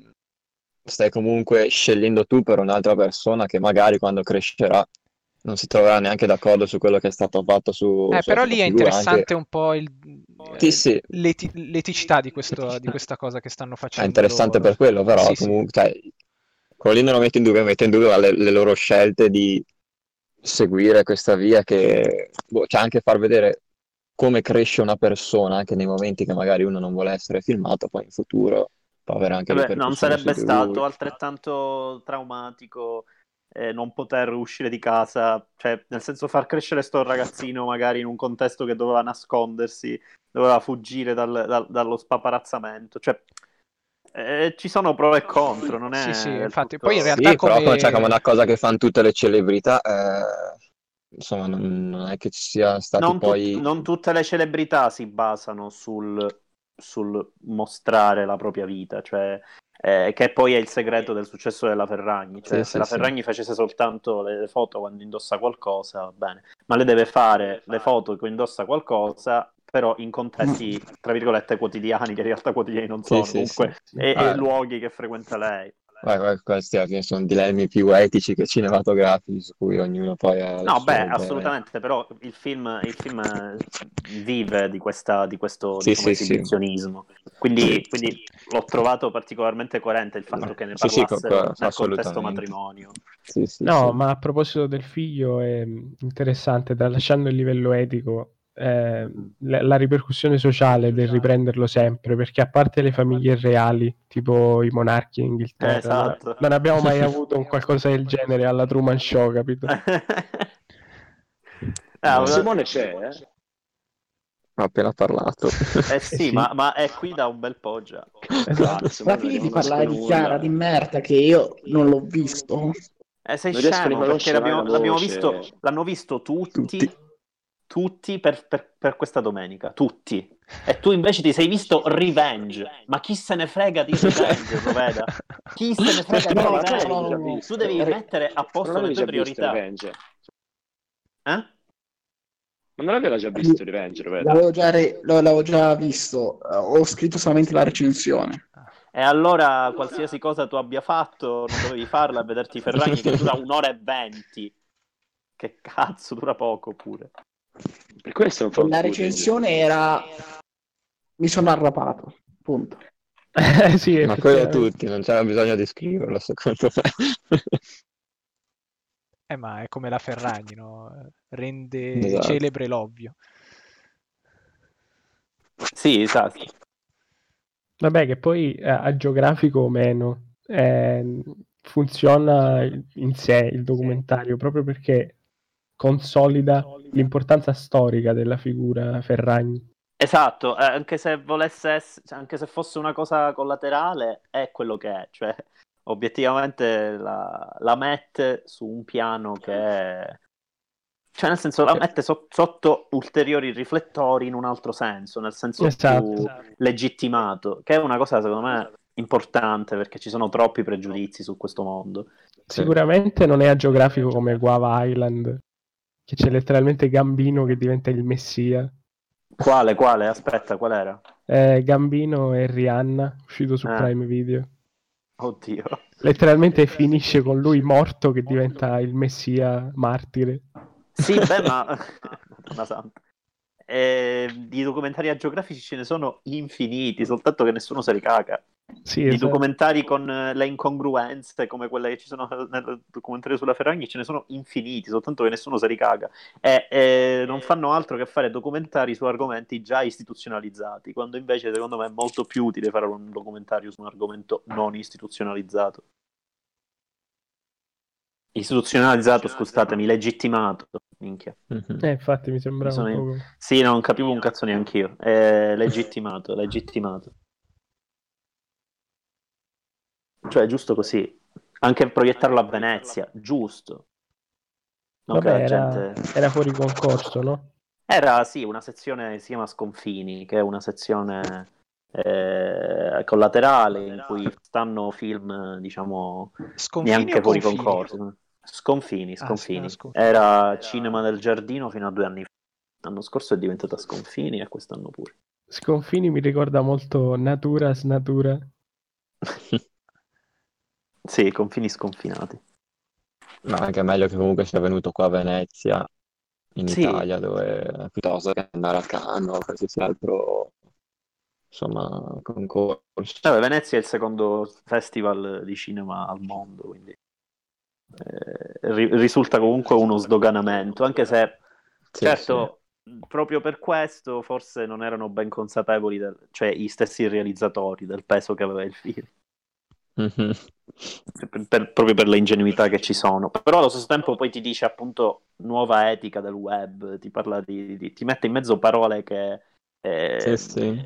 stai comunque scegliendo tu per un'altra persona che magari quando crescerà non si troverà neanche d'accordo su quello che è stato fatto su Eh, sulla però lì è interessante anche- un po' il, Sì, sì. l'eti- l'eticità di, questo- di questa cosa che stanno È facendo interessante loro. per quello, però Sì, comunque, cioè, quello lì non lo metto in dubbio, metto in dubbio le, le loro scelte di seguire questa via che boh, c'è anche far vedere come cresce una persona anche nei momenti che magari uno non vuole essere filmato, poi in futuro può avere anche Vabbè, non sarebbe di lui. stato altrettanto traumatico eh, non poter uscire di casa, cioè nel senso far crescere sto ragazzino magari in un contesto che doveva nascondersi, doveva fuggire dal- dal- dallo spaparazzamento, cioè Eh, ci sono pro e contro, non è... Sì, sì, infatti, tutto- poi in realtà Sì, però come... cioè, come una cosa che fanno tutte le celebrità, eh, insomma, non, non è che ci sia stati non, tut- poi... non tutte le celebrità si basano sul, sul mostrare la propria vita, cioè, eh, che poi è il segreto del successo della Ferragni. Cioè, Sì, se sì, la sì. Ferragni facesse soltanto le foto quando indossa qualcosa, va bene, ma le deve fare le foto che indossa qualcosa, però in contesti, tra virgolette, quotidiani, che in realtà quotidiani non Sì, sono, sì, comunque, sì. e, e Ah, luoghi che frequenta lei. Vai, questi alla fine sono dilemmi più etici che cinematografici su cui ognuno poi ha No, beh, idea. assolutamente, però il film, il film eh, vive di, questa, di questo Sì, diciamo, sì, sì. esibizionismo. Quindi, quindi l'ho trovato particolarmente coerente il fatto che ne Sì, sì, co- nel contesto matrimonio. Sì, sì, No, sì. ma a proposito del figlio è interessante, tralasciando il livello etico, eh, la, la ripercussione sociale del riprenderlo sempre, perché a parte le famiglie reali, tipo i monarchi in Inghilterra, Eh, esatto. non, abbiamo mai avuto un qualcosa del genere alla Truman Show, capito? Ah, No, Simone c'è, eh? Ho appena parlato. eh sì, Sì. Ma, ma è qui da un bel po' già. Esatto. Simone Ma fini non di. Chiara di merda che io non l'ho visto. Eh, sei Non scemo perché l'abbiamo, l'abbiamo visto, l'hanno visto tutti, Tutti. Tutti, per, per- per questa domenica, tutti. E tu invece ti sei visto Revenge. Ma chi se ne frega di Revenge, Proveda? Chi se ne frega di No, no, Revenge? no, no, no. Tu devi Eh, mettere a posto le tue priorità. Revenge? Eh? Ma non l'aveva già visto Revenge, Roveda? L'avevo già, re- l'avevo già visto, ho scritto solamente la recensione. E allora qualsiasi cosa tu abbia fatto, non dovevi farla a vederti Ferragni che dura un'ora e venti. Che cazzo, dura poco pure. Per questo non La recensione era... Mi sono arrapato, punto. Eh, sì, Ma quello tutti, non c'era bisogno di scriverlo, secondo me. Eh, ma è come la Ferragni, no? Rende Esatto. celebre l'ovvio. Sì, esatto. Vabbè, che poi eh, a geografico o meno eh, funziona in sé il documentario proprio perché consolida l'importanza storica della figura Ferragni. Esatto, eh, anche se volesse ess- cioè, anche se fosse una cosa collaterale, è quello che è, cioè obiettivamente la, la mette su un piano che è... Cioè, nel senso, la mette so- sotto ulteriori riflettori in un altro senso, nel senso Esatto. più legittimato, che è una cosa, secondo me, importante perché ci sono troppi pregiudizi su questo mondo. Sicuramente non è a geografico come Guava Island, che c'è letteralmente Gambino che diventa il messia. Quale, quale? Aspetta, qual era? Eh, Gambino e Rihanna, uscito su Ah. Prime Video. Oddio. Letteralmente finisce con lui morto che diventa il messia martire. Sì, beh, ma... Madonna santa. Eh, di documentari agiografici ce ne sono infiniti, soltanto che nessuno se li caga. Sì, Di esatto. documentari con eh, le incongruenze, come quelle che ci sono nel documentario sulla Ferragni, ce ne sono infiniti, soltanto che nessuno se li caga. E eh, non fanno altro che fare documentari su argomenti già istituzionalizzati, quando invece secondo me è molto più utile fare un documentario su un argomento non istituzionalizzato. Istituzionalizzato, scusatemi, legittimato. Minchia. Mhm. Eh, infatti mi sembrava Mi un sono po'... Sì, non capivo un cazzo neanch'io. È legittimato, legittimato. Cioè, è giusto così. Anche proiettarlo a Venezia, giusto. Non Vabbè, era, gente... era fuori concorso, no? Era, sì, una sezione che si chiama Sconfini, che è una sezione eh, collaterale in cui stanno film, diciamo, Sconfini neanche fuori confini? concorso. Sconfini, Ah, Sconfini. sì, Sconfini. Era Cinema del Giardino fino a due anni fa. L'anno scorso è diventata Sconfini e quest'anno pure. Sconfini mi ricorda molto Natura Snatura. Sì, confini sconfinati. Ma anche meglio che comunque sia venuto qua a Venezia, in Sì. Italia, dove piuttosto che andare a Cannes o qualsiasi altro, insomma, concorso. Vabbè, Venezia è il secondo festival di cinema al mondo, quindi eh, ri- risulta comunque uno sdoganamento, anche se Sì, certo, proprio per questo forse non erano ben consapevoli, del- cioè i stessi realizzatori, del peso che aveva il film, Mhm. per- per- proprio per le ingenuità che ci sono. Però allo stesso tempo poi ti dice appunto nuova etica del web, ti parla di, di- ti mette in mezzo parole che... eh, Sì, sì.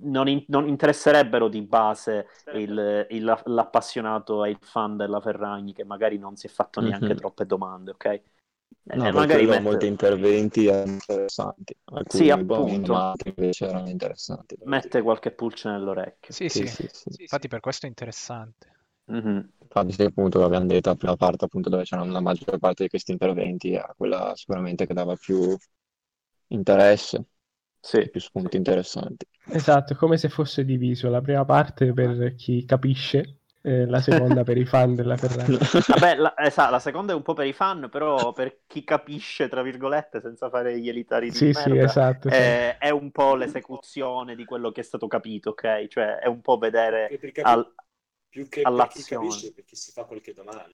non, in- non interesserebbero di base il, il- l'appassionato e il fan della Ferragni che magari non si è fatto neanche Mhm. troppe domande, ok? Eh, No, perché magari mette- molti interventi interessanti, alcuni Sì, appunto. ma altri invece erano interessanti. mette qualche pulce nell'orecchio. Sì, sì. Sì, sì, sì. Infatti per questo è interessante. Mhm. Infatti, sì, appunto, l'abbiamo detto, la prima parte, appunto, dove c'erano la maggior parte di questi interventi, era quella sicuramente che dava più interesse, Sì. più spunti interessanti. Esatto, è come se fosse diviso la prima parte per chi capisce, e la seconda per i fan della Ferrari. Vabbè, la, esatto, la seconda è un po' per i fan, però per chi capisce, tra virgolette, senza fare gli elitari di Sì, sì, merda, esatto. sì. eh, è un po' l'esecuzione di quello che è stato capito, ok? Cioè, è un po' vedere Per capi- al- più che per chi all'azione. capisce, perché si fa qualche domanda.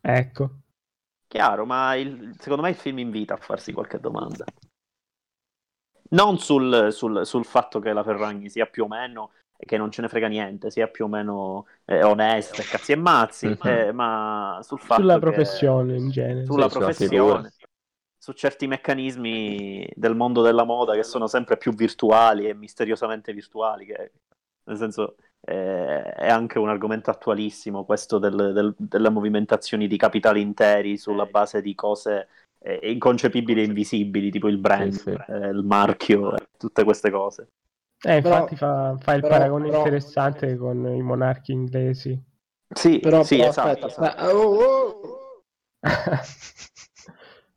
Ecco. Chiaro, ma il- secondo me il film invita a farsi qualche domanda. Non sul, sul- sul fatto che la Ferragni sia più o meno, che non ce ne frega niente, sia più o meno eh, onesta, e cazzi e mazzi, Mhm. eh, ma sul fatto Sulla che- professione in genere. sulla Sì, professione, su certi meccanismi del mondo della moda che sono sempre più virtuali e misteriosamente virtuali, che nel senso eh, è anche un argomento attualissimo questo del- del- delle movimentazioni di capitali interi sulla base di cose eh, inconcepibili e invisibili, tipo il brand, Sì, sì. eh, il marchio, e tutte queste cose. Eh, infatti fa, fa il però- paragone però- interessante con i monarchi inglesi. Sì, Però, sì, però esatto, aspetta, esatto. aspetta. Oh, oh, oh.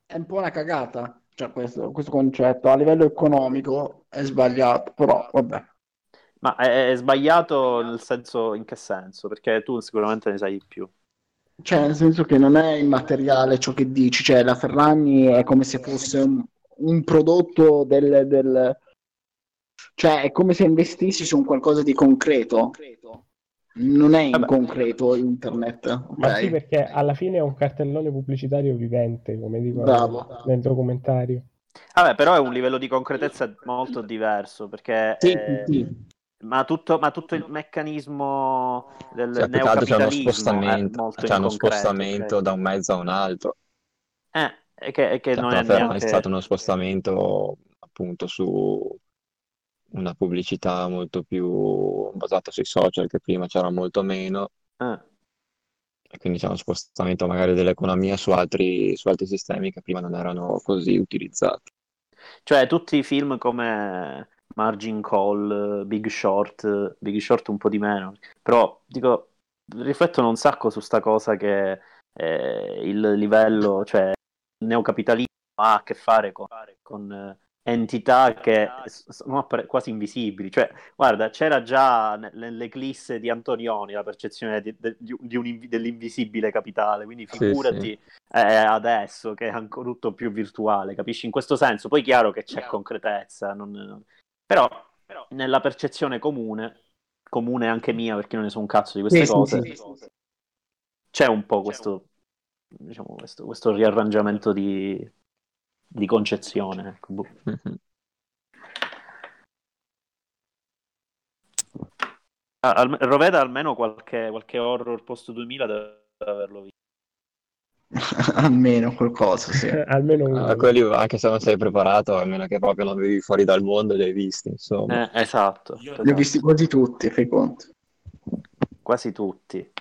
È un po' una cagata, cioè questo, questo concetto a livello economico è sbagliato, però vabbè. Ma è, è sbagliato nel senso, in che senso? Perché tu sicuramente ne sai di più. Cioè, nel senso che non è immateriale ciò che dici, cioè la Ferragni è come se fosse un, un prodotto del, del... Cioè, è come se investissi su un qualcosa di concreto. Non è in Vabbè. concreto internet, Ma ok? sì, perché alla fine è un cartellone pubblicitario vivente, come dicono Bravo. nel documentario. Vabbè, però è un livello di concretezza molto diverso, perché... Sì, eh, sì, sì. Ma tutto, ma tutto il meccanismo del Cioè, altro c'è uno neocapitalismo è spostamento, c'è uno spostamento da un mezzo a un altro. Eh, e che, e che Cioè, non è neanche... è stato uno spostamento appunto su una pubblicità molto più basata sui social, che prima c'era molto meno, eh. e quindi c'è uno spostamento magari dell'economia su altri, su altri sistemi che prima non erano così utilizzati. Cioè, tutti i film come Margin Call, Big Short, Big Short un po' di meno, però dico, riflettono un sacco su sta cosa che eh, il livello, cioè il neocapitalismo ha a che fare con, con, entità che sono appare- quasi invisibili. Cioè, guarda, c'era già ne- nell'eclisse di Antonioni la percezione di, di un- di un invi- dell'invisibile capitale, quindi Sì, figurati eh, adesso che è ancora tutto più virtuale, capisci? In questo senso, poi è chiaro che c'è concretezza, non- non- Però, nella percezione comune, comune anche mia perché non ne so un cazzo di queste Sì, sì, cose, sì, sì. c'è un po' questo, diciamo, questo, questo riarrangiamento di, di concezione. ecco, boh. Mhm. Ah, alme- Roveda almeno qualche, qualche horror post 2000 deve averlo visto. Almeno qualcosa, sì. Almeno uno. Ah, quelli, anche se non sei preparato, almeno che proprio non vivi fuori dal mondo, li hai visti, insomma. Eh, esatto, Io- esatto. Li ho visti quasi tutti, fai conto. quasi tutti.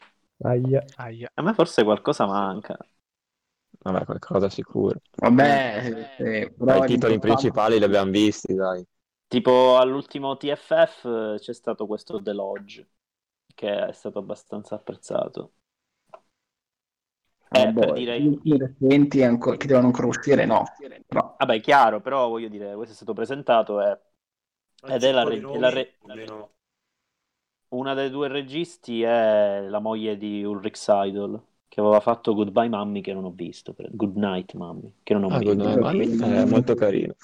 Aia. Aia. A me forse qualcosa manca. Vabbè, qualcosa sicuro. Vabbè, sì, sì, però Dai, I è titoli principali li abbiamo visti, dai. Tipo all'ultimo TFF eh, c'è stato questo The Lodge, che è stato abbastanza apprezzato. Eh, per dire- ultimi recenti ancora- che devono ancora uscire, no. Però, Vabbè, chiaro, però voglio dire, questo è stato presentato e Ed è la re- Alcuni la nomi, re- almeno- una dei due registi è la moglie di Ulrich Seidel, che aveva fatto Goodbye Mommy che non ho visto, per- Good Night Mommy, che non ho Ah, visto. Good Night Mommy è molto carino.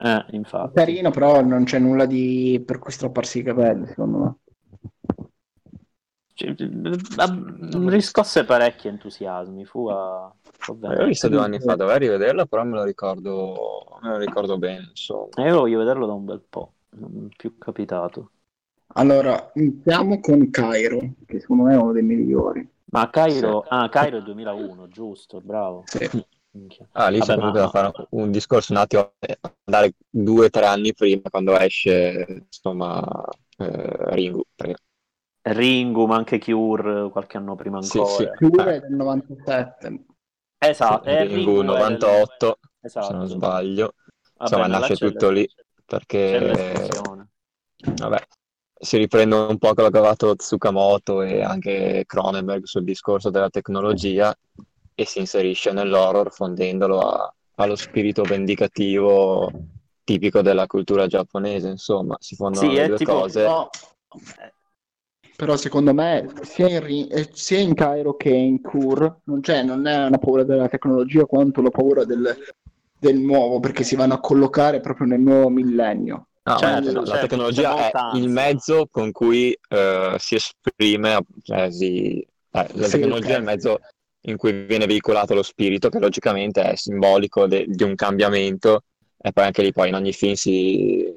Eh, infatti. carino, però non c'è nulla di per cui strapparsi i capelli, secondo me. Cioè, ha- riscosse parecchi entusiasmi, fu a... vabbè. L'ho visto due anni fa, dovevo rivederlo, però me lo ricordo, me lo ricordo bene, insomma. E io voglio vederlo da un bel po', non è più capitato. Allora, iniziamo con Cairo, che secondo me è uno dei migliori. Ma Cairo, ah, Cairo è 2001, giusto, bravo. Sì. Ah, lì Vabbè, c'è ma- da fare un discorso un attimo, eh, andare due o tre anni prima, quando esce, insomma, eh, Ringu. Ringu, ma anche Cure qualche anno prima Sì, ancora. sì. Cure è del 97. Esatto, eh, Ringu è del- 98, Esatto. se non sbaglio. Vabbè, Insomma, ma nasce tutto lì, perché vabbè, si riprende un po' quello che ha fatto Tsukamoto e anche Cronenberg sul discorso della tecnologia e si inserisce nell'horror fondendolo a- allo spirito vendicativo tipico della cultura giapponese, insomma, si fondono Sì, le due tipo- cose. Però, però secondo me sia in, Ri- eh, sia in Cairo che in Kur non, c'è, non è una paura della tecnologia quanto la paura del, del nuovo, perché si vanno a collocare proprio nel nuovo millennio. No, Certo, la, la certo, tecnologia c'è è il mezzo con cui eh, si esprime, cioè si- eh, la Sì, tecnologia ok. è il mezzo in cui viene veicolato lo spirito, che logicamente è simbolico de- di un cambiamento, e poi anche lì poi in ogni film si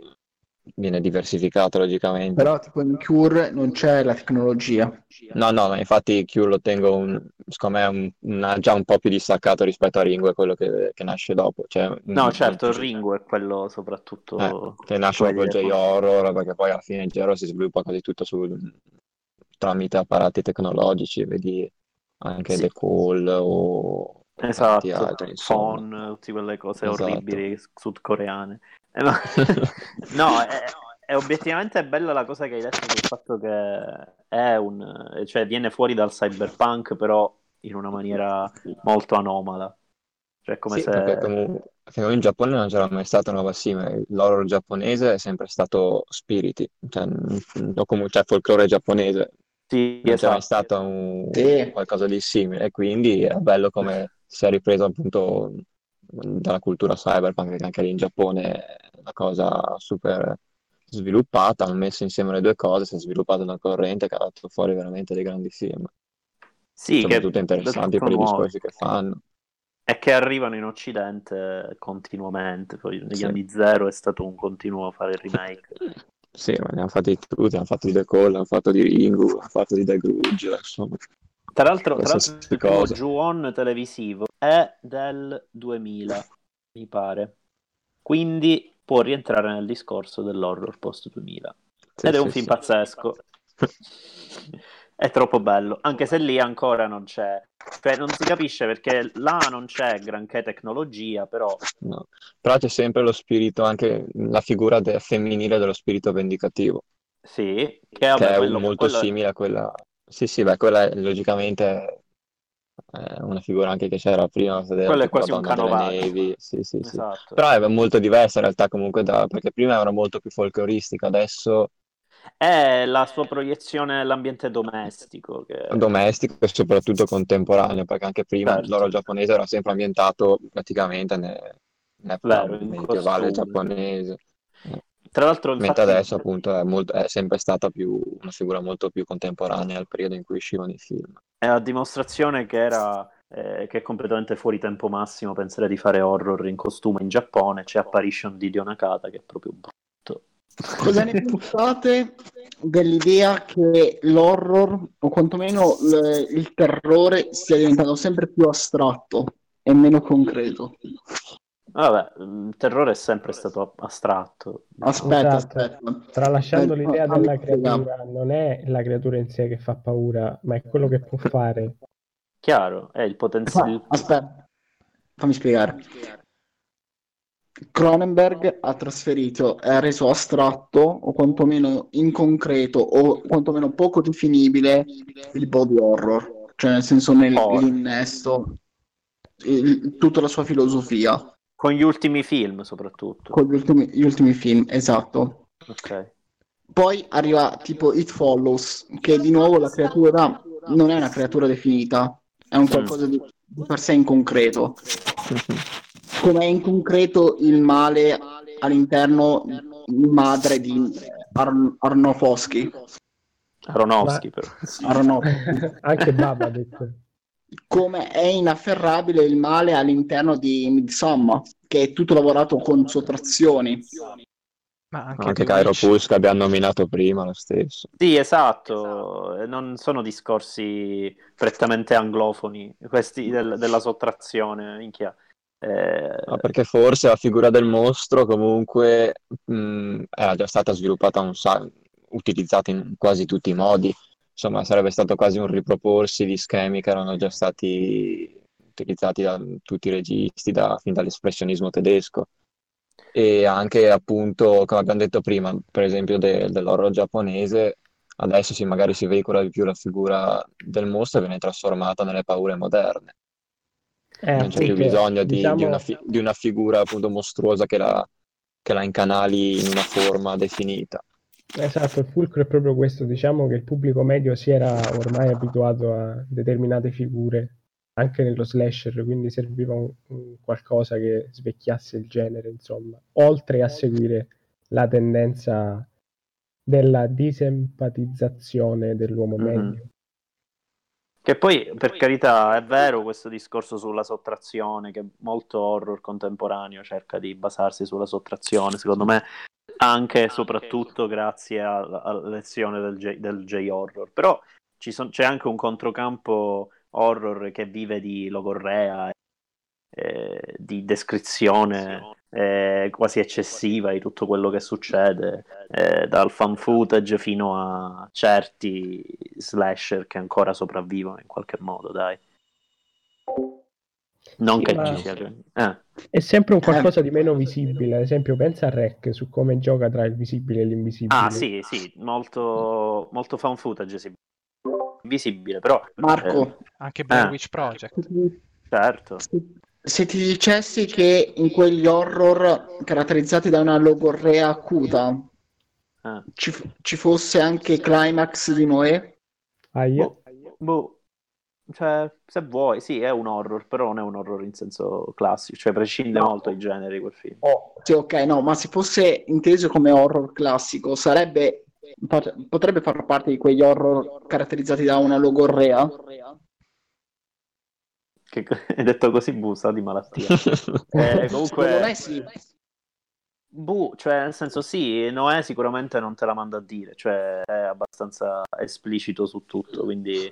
viene diversificato logicamente. Però tipo in Cure non c'è la tecnologia. No, no, ma infatti Q lo tengo un, secondo me un- una- già un po' più distaccato rispetto a Ringo, è quello che, che nasce dopo. Cioè, No, un- certo, il Ringu è quello soprattutto... Eh, che nasce con J-horror, perché poi alla fine il J-horror si sviluppa quasi tutto sul- tramite apparati tecnologici, vedi anche Sì. The Call o Esatto, altri, phone, tutte quelle cose Esatto. orribili sudcoreane. Eh, ma- no, è, è obiettivamente bella la cosa che hai detto sul fatto che è un... cioè viene fuori dal cyberpunk però in una maniera molto anomala. Cioè come Sì, se... perché comunque secondo me in Giappone non c'era mai stata una roba simile. L'horror giapponese è sempre stato spiriti, cioè, mm, o comunque cioè, folklore giapponese. Sì, non c'è mai esatto. stato un- Sì. qualcosa di simile, e quindi è bello come si è ripreso appunto dalla cultura cyberpunk, perché anche lì in Giappone è una cosa super sviluppata, hanno messo insieme le due cose, si è sviluppata una corrente che ha dato fuori veramente dei grandi film, Sì, che soprattutto interessanti tutto per i discorsi che fanno. E che arrivano in Occidente continuamente. Poi negli Sì. anni zero è stato un continuo fare il remake. Sì, ma ne hanno fatti tutti, hanno fatto di The Call, hanno fatto di Ringu, hanno fatto di The Grudge, insomma. Tra l'altro, tra l'altro il cosa. Ju-On televisivo è del 2000, mi pare. Quindi può rientrare nel discorso dell'horror post 2000. Sì, Ed è sì, un film sì. pazzesco. È troppo bello, anche se lì ancora non c'è. Cioè, non si capisce perché là non c'è granché tecnologia, però No. Però c'è sempre lo spirito, anche la figura de- femminile dello spirito vendicativo. sì, che, vabbè, che è quello- molto quello- simile a quella. Sì, sì, beh, quella è, logicamente è una figura anche che c'era prima, Quello è quasi un canovaccio. Sì, sì, sì. Esatto. Però è molto diversa in realtà comunque da... perché prima era molto più folcloristica, adesso È la sua proiezione nell'ambiente domestico. Che... domestico e soprattutto contemporaneo, perché anche prima Certo. l'oro giapponese era sempre ambientato praticamente ne- nell'epoca Vero, medievale giapponese. Tra l'altro, Mentre infatti, adesso appunto è, molto- è sempre stata più una figura molto più contemporanea al periodo in cui uscivano i film. È a dimostrazione che era eh, che è completamente fuori tempo massimo pensare di fare horror in costume in Giappone. C'è Apparition di Dio Nakata che è proprio brutto. Cosa ne pensate dell'idea che l'horror, o quantomeno l- il terrore, stia diventando sempre più astratto e meno concreto? Vabbè, il terrore è sempre stato astratto. Aspetta, Scusate, aspetta. Tralasciando Eh, l'idea della creatura, non è la creatura in sé che fa paura, ma è quello che può fare. Chiaro, è il potenziale. aspetta, fammi spiegare. Cronenberg ha trasferito e ha reso astratto, o quantomeno inconcreto, o quantomeno poco definibile, il body horror, cioè nel senso nell'innesto, il- tutta la sua filosofia, Con gli ultimi film, soprattutto. con gli ultimi, gli ultimi film, esatto. Ok. Poi arriva tipo It Follows, che di nuovo la creatura non è una creatura definita, è un qualcosa di, di per sé in concreto. Come è in concreto il male all'interno di madre di Ar- Arnofoschi. Aronofsky, Ma- però. Aronofsky. Anche Baba ha detto. Come è inafferrabile il male all'interno di Midsommar, che è tutto lavorato con sottrazioni. Ma anche, Anche Cairo. Pulse che abbiamo nominato prima, lo stesso. Sì, esatto, e non sono discorsi prettamente anglofoni, questi del- della sottrazione, minchia. Eh, Ma perché forse la figura del mostro comunque mh, era già stata sviluppata un sa- utilizzato in quasi tutti i modi. Insomma, sarebbe stato quasi un riproporsi di schemi che erano già stati utilizzati da tutti i registi, da, fin dall'espressionismo tedesco. E anche appunto, come abbiamo detto prima, per esempio de, dell'horror giapponese, adesso sì, magari si veicola di più la figura del mostro e viene trasformata nelle paure moderne. Eh, non c'è sì, più bisogno di, diciamo, di una, fi- di una figura appunto mostruosa che la, che la incanali in una forma definita. Esatto, il fulcro è proprio questo, diciamo che il pubblico medio si era ormai abituato a determinate figure anche nello slasher, quindi serviva un, un qualcosa che svecchiasse il genere, insomma, oltre a seguire la tendenza della disempatizzazione dell'uomo Mhm. medio. Che poi, per carità, è vero questo discorso sulla sottrazione, che molto horror contemporaneo cerca di basarsi sulla sottrazione, secondo me anche e soprattutto grazie alla, lezione del, J, del J-horror. Però ci son- c'è anche un controcampo horror che vive di logorrea, eh, di descrizione eh, quasi eccessiva di tutto quello che succede, eh, dal fan footage fino a certi slasher che ancora sopravvivono in qualche modo, dai. Non Sì, che ma- ci sia... Eh, È sempre un qualcosa di meno visibile, ad esempio pensa a Rec su come gioca tra il visibile e l'invisibile. Ah, sì, sì, molto, molto fan footage, sì. Visibile, però... Marco, Anche Blair Eh. Witch Project. Certo. se ti dicessi che in quegli horror caratterizzati da una logorrea acuta Eh. ci, f- ci fosse anche Climax di Noè, Aia. Boh, boh, cioè, se vuoi, sì, è un horror, però non è un horror in senso classico, cioè prescinde No. molto dai generi quel film. Oh, sì, ok, no, ma se fosse inteso come horror classico, sarebbe pot- potrebbe far parte di quegli horror caratterizzati da una logorrea? Che, hai detto così, buh, sa di malattia. Eh, Secondo comunque, me sì. buh, cioè, nel senso sì, Noè sicuramente non te la manda a dire, cioè è abbastanza esplicito su tutto, quindi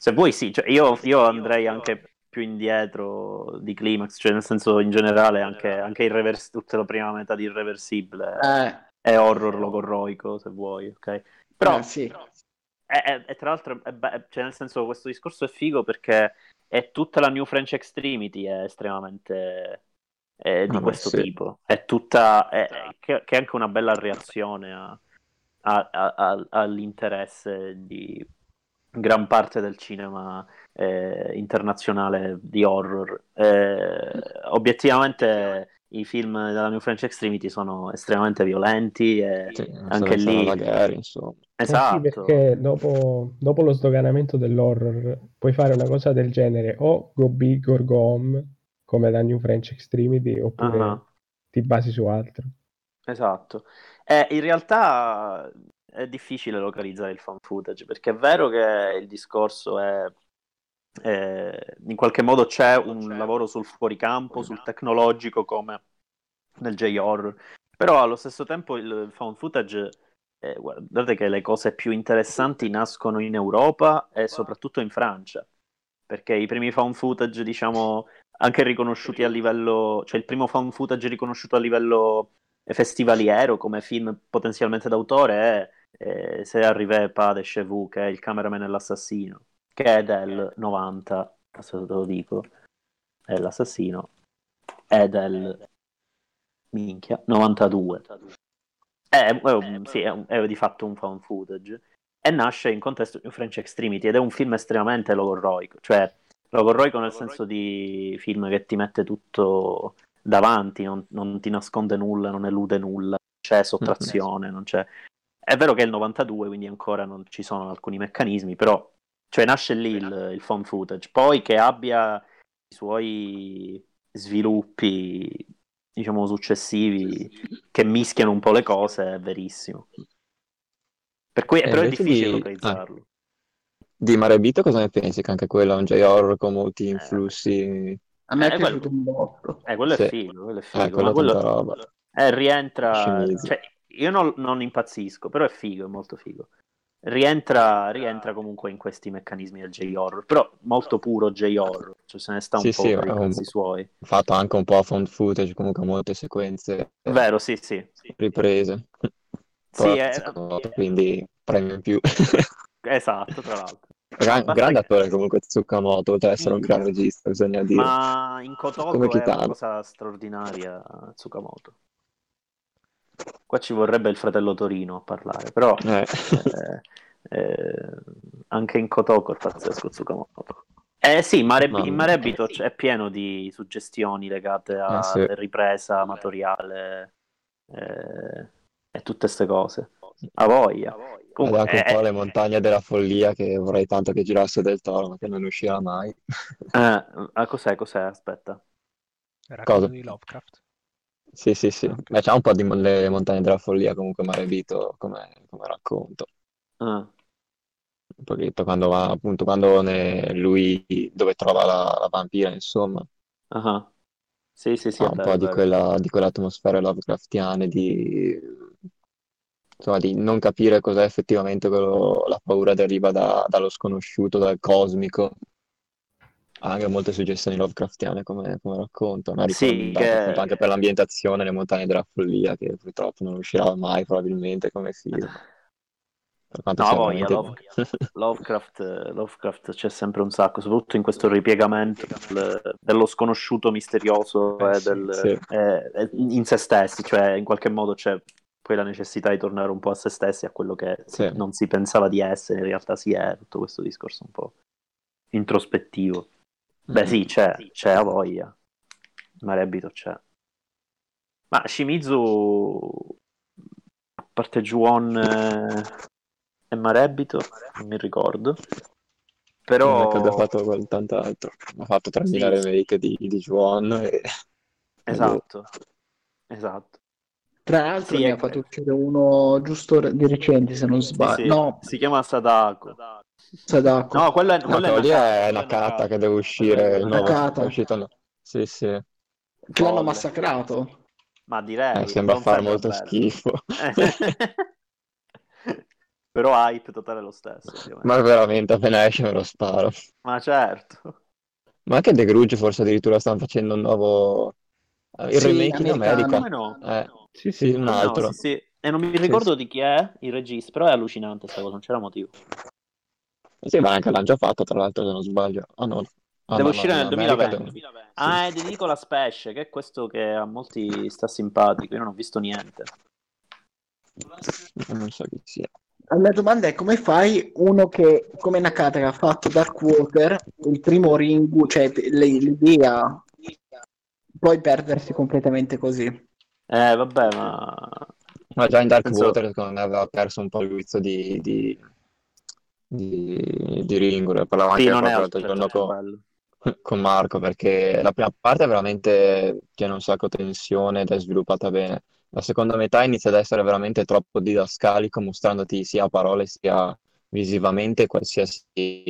se vuoi sì, cioè, io, io andrei anche più indietro di Climax, cioè nel senso in generale anche, anche Irrevers- tutta la prima metà di Irreversibile Eh, è horror logorroico, se vuoi, ok? Però eh, sì. E, e- e tra l'altro, è be- cioè nel senso, questo discorso è figo perché è tutta la New French Extremity è estremamente eh, di Ah, questo sì. tipo. È tutta, è- è- che, che è anche una bella reazione a- a- a- a- all'interesse di gran parte del cinema eh, internazionale di horror. Eh, obiettivamente i film della New French Extremity sono estremamente violenti e Sì, anche lì... guerra, insomma. Eh sì, Esatto. perché dopo, dopo lo sdoganamento dell'horror puoi fare una cosa del genere o go big or go home, come la New French Extremity, oppure Ah, ti basi su altro. esatto. Eh, in realtà è difficile localizzare il fan footage perché è vero che il discorso è eh, in qualche modo c'è un lavoro sul fuoricampo, sul tecnologico come nel J-horror, però allo stesso tempo il found footage eh, guardate che le cose più interessanti nascono in Europa e soprattutto in Francia, perché i primi found footage, diciamo, anche riconosciuti a livello, cioè il primo found footage riconosciuto a livello festivaliero come film potenzialmente d'autore è eh, Se arrivé pas de chez vous, che è Il cameraman e l'assassino, che è del 90, adesso te lo dico, è l'assassino, è del minchia, 92. È, è un- sì, è, un- è di fatto un found footage. E nasce in contesto di French Extremity ed è un film estremamente logorroico, cioè logorroico nel senso di film che ti mette tutto davanti, non, non ti nasconde nulla, non elude nulla, c'è sottrazione, non c'è... È vero che è il 92, quindi ancora non ci sono alcuni meccanismi, però cioè, nasce lì il, il found footage. Poi che abbia i suoi sviluppi, diciamo, successivi che mischiano un po' le cose, è verissimo. Per cui, E però è difficile di- localizzarlo. Di Marebito cosa ne pensi? Che anche quello è un J-horror con molti Eh, influssi. A me è Eh, piaciuto un botto. Eh, quello Sì. è figo, quello è figo. Eh, quello quello eh, rientra... Cioè, io non, non impazzisco, però è figo, è molto figo. Rientra, rientra comunque in questi meccanismi del J-horror, però molto puro J-horror, cioè se ne sta un Sì, po' sì, per i cazzi suoi. Fatto anche un po' a found footage, comunque molte sequenze Vero, sì, sì. riprese. Sì, è- quindi premio in più. esatto, tra l'altro. Gran- grande che- attore comunque Tsukamoto, oltre ad essere un Mm. gran regista, bisogna dire. Ma in Kotoko Come è una cosa straordinaria Tsukamoto. Qua ci vorrebbe il fratello Torino a parlare, però Eh. eh, eh, anche in Kotoko è pazzesco Tsukamoto. Eh sì, Mare, Mamma in. Marebito c- è pieno di suggestioni legate Eh, alla sì. ripresa amatoriale eh, e tutte queste cose. A voglia. Ed Comunque, anche un eh, po' le montagne della follia che vorrei tanto che girasse del toro, ma che non uscirà mai. eh, ah, cos'è, cos'è? Aspetta. Il racconto Cosa? di Lovecraft. Sì, sì, sì. Beh, c'è un po' di le montagne della follia comunque Marebito come, come racconto. Ah, Un pochetto quando va, appunto, quando ne- lui dove trova la, la vampira, insomma, ah. Sì, sì, sì, ha un vero, po' è di quella, di quelle atmosfere Lovecraftiane, di, insomma, di non capire cos'è effettivamente quello, la paura deriva da- dallo sconosciuto, dal cosmico. Ha anche molte suggestioni Lovecraftiane come, come racconto, ma Sì, che- anche per l'ambientazione, le montagne della follia, che purtroppo non uscirà mai probabilmente come film. Quanto No, voglia, veramente- Love- Lovecraft, eh, Lovecraft c'è sempre un sacco, soprattutto in questo ripiegamento del- dello sconosciuto misterioso Eh, e sì, del- sì. eh, eh, in se stessi, cioè in qualche modo c'è poi la necessità di tornare un po' a se stessi, a quello che Sì. non si pensava di essere, in realtà si è, tutto questo discorso un po' introspettivo. Beh sì, c'è, c'è a voglia, Marebito c'è. Ma Shimizu, a parte Juon eh, e Marebito, non mi ricordo. Però... Non è che abbia fatto quel- tant'altro. Ha fatto 3000 Sì. remake di, di Juon e... Esatto, esatto. Tra l'altro Sì, ne ha fatto uscire uno giusto di recente, se non Sì, sbaglio. sì, No, si chiama Sadako. Sadako. No, quello è, No, quello è lì è Nakata, Nakata che deve uscire, il nuovo Nakata. è uscito, no? Sì, sì, eh, che l'hanno massacrato. Ma direi, sembra far sembra molto bello. schifo. Però hype totale lo stesso, ovviamente. Ma veramente, appena esce me lo sparo. Ma certo. Ma anche The Grudge forse addirittura stanno facendo un nuovo... eh, Il Sì, remake in. America. Come no? Eh, Sì, sì, sì. un No, altro. sì, sì. E non mi ricordo di chi è il regista, però è allucinante sta cosa, non c'era motivo. Sì, ma anche l'hanno già fatto, tra l'altro, se non sbaglio. Ah, no. Ah, Deve no, uscire no, nel in America 2020. devono- Ah, è di Nicolas Pesce, che è questo che a molti sta simpatico, io non ho visto niente. Non so chi sia. La mia domanda è come fai uno che come Nakata che ha fatto Darkwater, il primo Ringu, cioè l- l'idea, poi perdersi completamente così. Eh, vabbè, ma... Ma già in Dark Penso- Water secondo me aveva perso un po' il guizzo di, di, di, di Ringo, ne parlavo Sì, anche l'altro giorno altrettanto con, con Marco, perché la prima parte è veramente tiene un sacco tensione ed è sviluppata bene. La seconda metà inizia ad essere veramente troppo didascalico, mostrandoti sia a parole sia visivamente qualsiasi,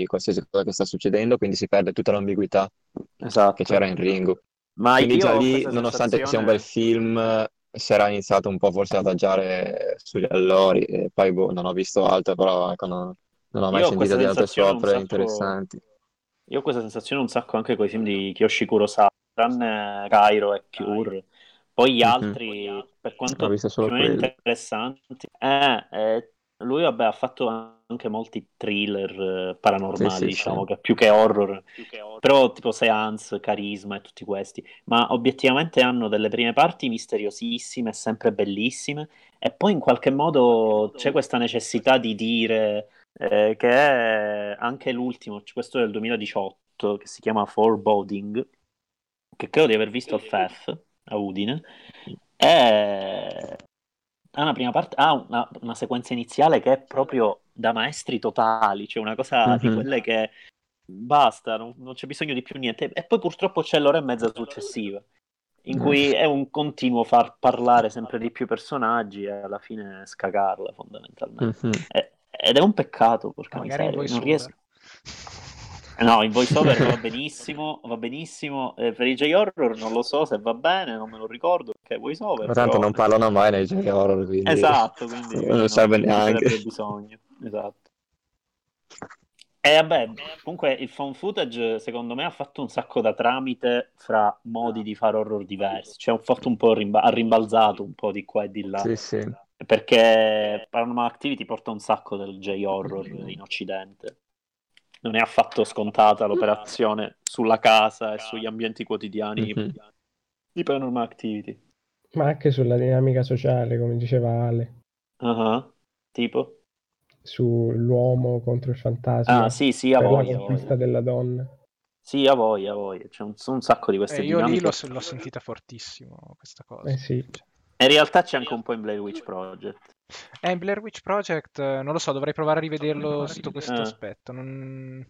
qualsiasi cosa che sta succedendo, quindi si perde tutta l'ambiguità Esatto. che c'era in Ringo. Ma Quindi io già lì, nonostante sia un sensazione- bel film, si era iniziato un po' forse ad adagiare sugli allori e poi boh, non ho visto altro, però ecco, non, non ho mai Io sentito questa di altre sensazione un opere sacco- interessanti. Io ho questa sensazione un sacco anche con i film di Kiyoshi Kurosawa, tranne Cairo e Cure. Poi gli Mhm. altri, per quanto più interessanti, eh, eh, lui vabbè, ha fatto anche molti thriller eh, paranormali, Sì, sì, diciamo, sì. che più che horror, però tipo Seance, Carisma e tutti questi, ma obiettivamente hanno delle prime parti misteriosissime, sempre bellissime, e poi in qualche modo c'è questa necessità di dire eh, che è anche l'ultimo, questo è del 2018, che si chiama Foreboding, che credo di aver visto al FEF a Udine, è... ha una prima parte, ha una, una sequenza iniziale che è proprio da maestri totali, cioè una cosa di Mhm. quelle che basta, non, non c'è bisogno di più niente, e poi purtroppo c'è l'ora e mezza successiva. In Mm. cui è un continuo far parlare sempre di più personaggi e alla fine scagarla fondamentalmente. Mhm. E- ed è un peccato, porca miseria. Non riesco... No, in voiceover va benissimo, va benissimo. Eh, per i J-horror non lo so se va bene, non me lo ricordo perché è voiceover. Ma tanto però- non parlano mai nei giochi horror, quindi Esatto, quindi non serve non neanche. bisogno. Esatto. E vabbè, comunque il found footage secondo me ha fatto un sacco da tramite fra modi di fare horror diversi, cioè ha fatto un po' rimba- ha rimbalzato un po' di qua e di là. Sì, sì. Perché Paranormal Activity porta un sacco del J-horror in Occidente. Non è affatto scontata l'operazione sulla casa e sugli ambienti quotidiani Mhm. di Paranormal Activity. Ma anche sulla dinamica sociale, come diceva Ale, Ah, Tipo? sull'uomo contro il fantasma, Ah, sì, sì, a per la conquista della donna. Sì, a voglia, a voglia. C'è un, un sacco di queste Eh, io lì l'ho, l'ho sentita fortissimo questa cosa. Eh sì. Cioè, in realtà c'è anche un po' in Blair Witch Project. Eh, in Blair Witch Project, eh, non lo so, dovrei provare a rivederlo sotto questo Eh. aspetto. non-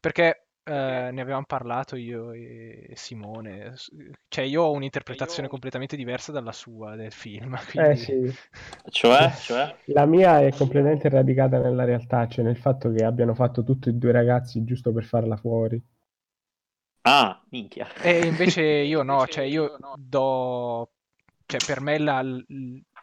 Perché eh, ne avevamo parlato io e Simone. Cioè, io ho un'interpretazione completamente diversa dalla sua del film. Eh Quindi... sì, Cioè, cioè? la mia è completamente radicata nella realtà, cioè nel fatto che abbiano fatto tutti e due ragazzi giusto per farla fuori. Ah, minchia. E invece io no, cioè io do... Cioè, per me la-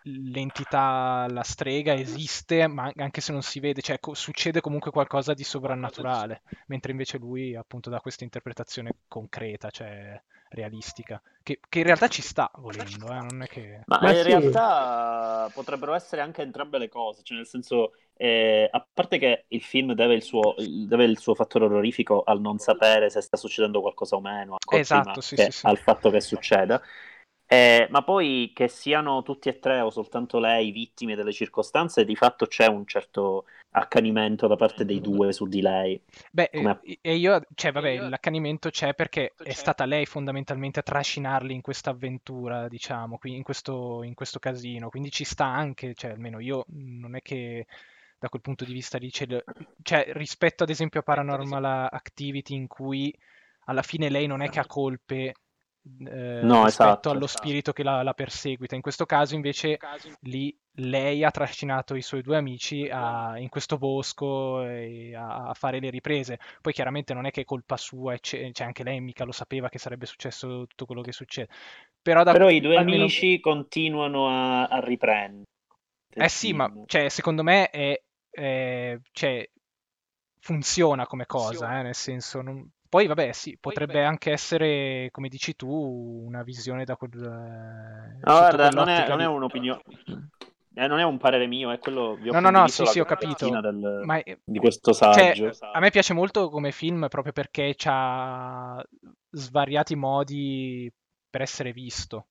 l'entità, la strega esiste, ma anche se non si vede, cioè co- succede comunque qualcosa di sovrannaturale, mentre invece lui appunto dà questa interpretazione concreta, cioè realistica, che, che in realtà ci sta volendo, eh, non è che... Ma, Ma in sì. realtà potrebbero essere anche entrambe le cose, cioè nel senso, eh, a parte che il film deve il, suo, deve il suo fattore orrorifico al non sapere se sta succedendo qualcosa o meno, Esatto, sì, sì. al fatto che succeda. Eh, ma poi che siano tutti e tre o soltanto lei vittime delle circostanze, di fatto c'è un certo accanimento da parte dei due su di lei. Beh, Come- e io, cioè, vabbè, l'accanimento c'è perché è stata lei fondamentalmente a trascinarli in questa avventura, diciamo, qui- in questo, in questo casino, quindi ci sta anche, cioè, almeno io non è che da quel punto di vista lì, c'è cioè, rispetto ad esempio a Paranormal Activity in cui alla fine lei non è che ha colpe eh, No, rispetto esatto. allo spirito che la, la perseguita, in questo caso invece lì lei ha trascinato i suoi due amici a- in questo bosco e a, a fare le riprese. Poi chiaramente non è che è colpa sua, cioè anche lei mica lo sapeva che sarebbe successo tutto quello che succede. Però, da- Però i due almeno- amici continuano a, a riprendere. Eh sì, ma cioè, secondo me è, è- cioè, funziona come cosa, eh, nel senso... non- Poi vabbè, sì, potrebbe anche essere, come dici tu, una visione da quel... No, guarda, non è, non è un'opinione. eh, non è un parere mio, è quello vi ho No, no, no, sì, sì, ho capito. del- Ma è- di questo Cioè, saggio. a me piace molto come film proprio perché ha svariati modi per essere visto.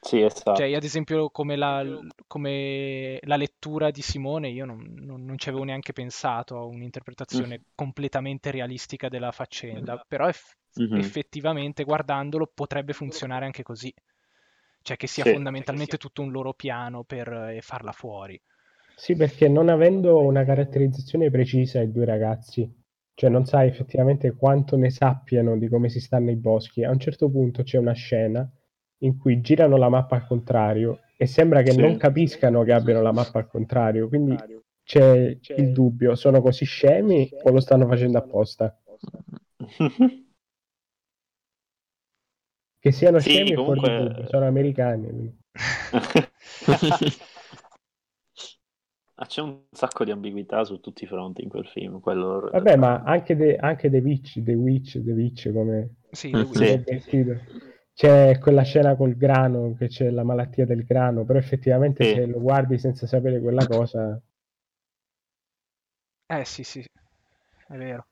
Sì, esatto. Cioè, io ad esempio come la, come la lettura di Simone, io non, non- non ci avevo neanche pensato a un'interpretazione completamente realistica della faccenda, però eff- Mhm. effettivamente guardandolo potrebbe funzionare anche così. Cioè che sia Sì. fondamentalmente tutto un loro piano per eh, farla fuori. Sì, perché non avendo una caratterizzazione precisa i due ragazzi, cioè non sai effettivamente quanto ne sappiano di come si sta nei boschi, a un certo punto c'è una scena in cui girano la mappa al contrario e sembra che Sì. non capiscano che abbiano la mappa al contrario, quindi c'è il dubbio, sono così scemi o lo stanno facendo apposta? Che siano Sì, scemi è fuori comunque- dubbio, sono americani. Ah, c'è un sacco di ambiguità su tutti i fronti in quel film. Quello... Vabbè, ma anche The, anche The Witch, The Witch, The Witch come Sì, The sì. Witch. titolo. C'è quella scena col grano, che c'è la malattia del grano, però effettivamente Sì. se lo guardi senza sapere quella cosa, Eh sì, sì, è vero.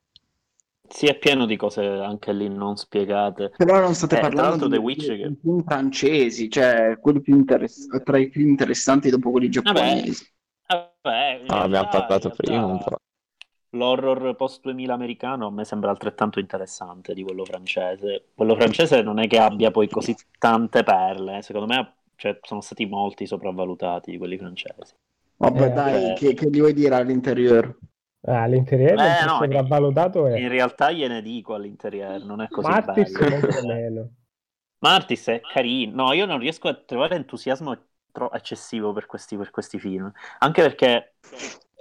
Sì, è pieno di cose anche lì non spiegate. Però non state Eh, parlando di, The Witch che- film francesi, cioè quelli più interess- tra i più interessanti dopo quelli giapponesi. Vabbè, in Ah, abbiamo realtà- parlato prima un po'. L'horror post 2000 americano a me sembra altrettanto interessante di quello francese. Quello francese non è che abbia poi così tante perle, eh. secondo me cioè, sono stati molti sopravvalutati di quelli francesi. Vabbè, Eh, dai, eh. che, che gli vuoi dire all'interior? ah, Eh, un po' no, sopravvalutato è In realtà gliene dico all'interieur, non è così Martis bello. Martis è carino. No, io non riesco a trovare entusiasmo tro- eccessivo per questi, per questi film. Anche perché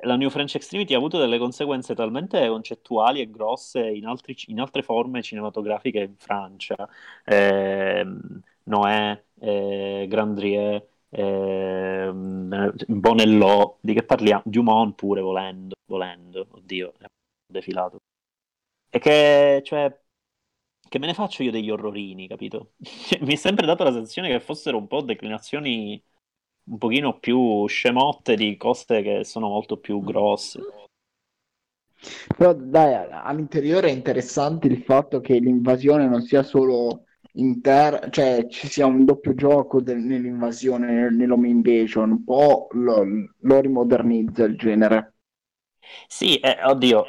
la New French Extremity ha avuto delle conseguenze talmente concettuali e grosse in, altri- in altre forme cinematografiche in Francia. Ehm, Noè, eh, Grandrier, ehm, Bonello, di che parliamo? Dumont pure volendo, volendo, oddio, è defilato. E che, cioè, che me ne faccio io degli orrorini, capito? Mi è sempre dato la sensazione che fossero un po' declinazioni un pochino più scemotte di cose che sono molto più grosse. Però dai, all'interiore è interessante il fatto che l'invasione non sia solo inter... cioè ci sia un doppio gioco del- nell'invasione, nell'home invasion, un po' lo, lo rimodernizza il genere. Sì, eh, oddio,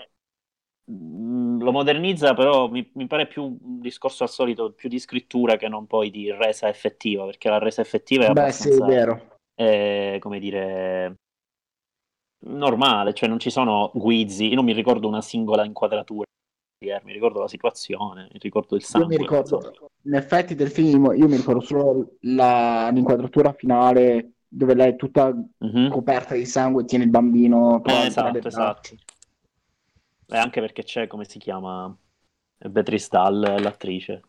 mm, lo modernizza, però mi, mi pare più un discorso al solito, più di scrittura che non poi di resa effettiva, perché la resa effettiva è Beh, sì, è abbastanza, vero. Eh, come dire, normale, cioè non ci sono guizzi, io non mi ricordo una singola inquadratura, mi ricordo la situazione, mi ricordo il Io sangue. mi ricordo, in effetti del film, io mi ricordo solo la- l'inquadratura finale dove lei è tutta Mhm. coperta di sangue e tiene il bambino Eh, esatto, esatto. E anche perché c'è, come si chiama, Beatrice Dahl, l'attrice.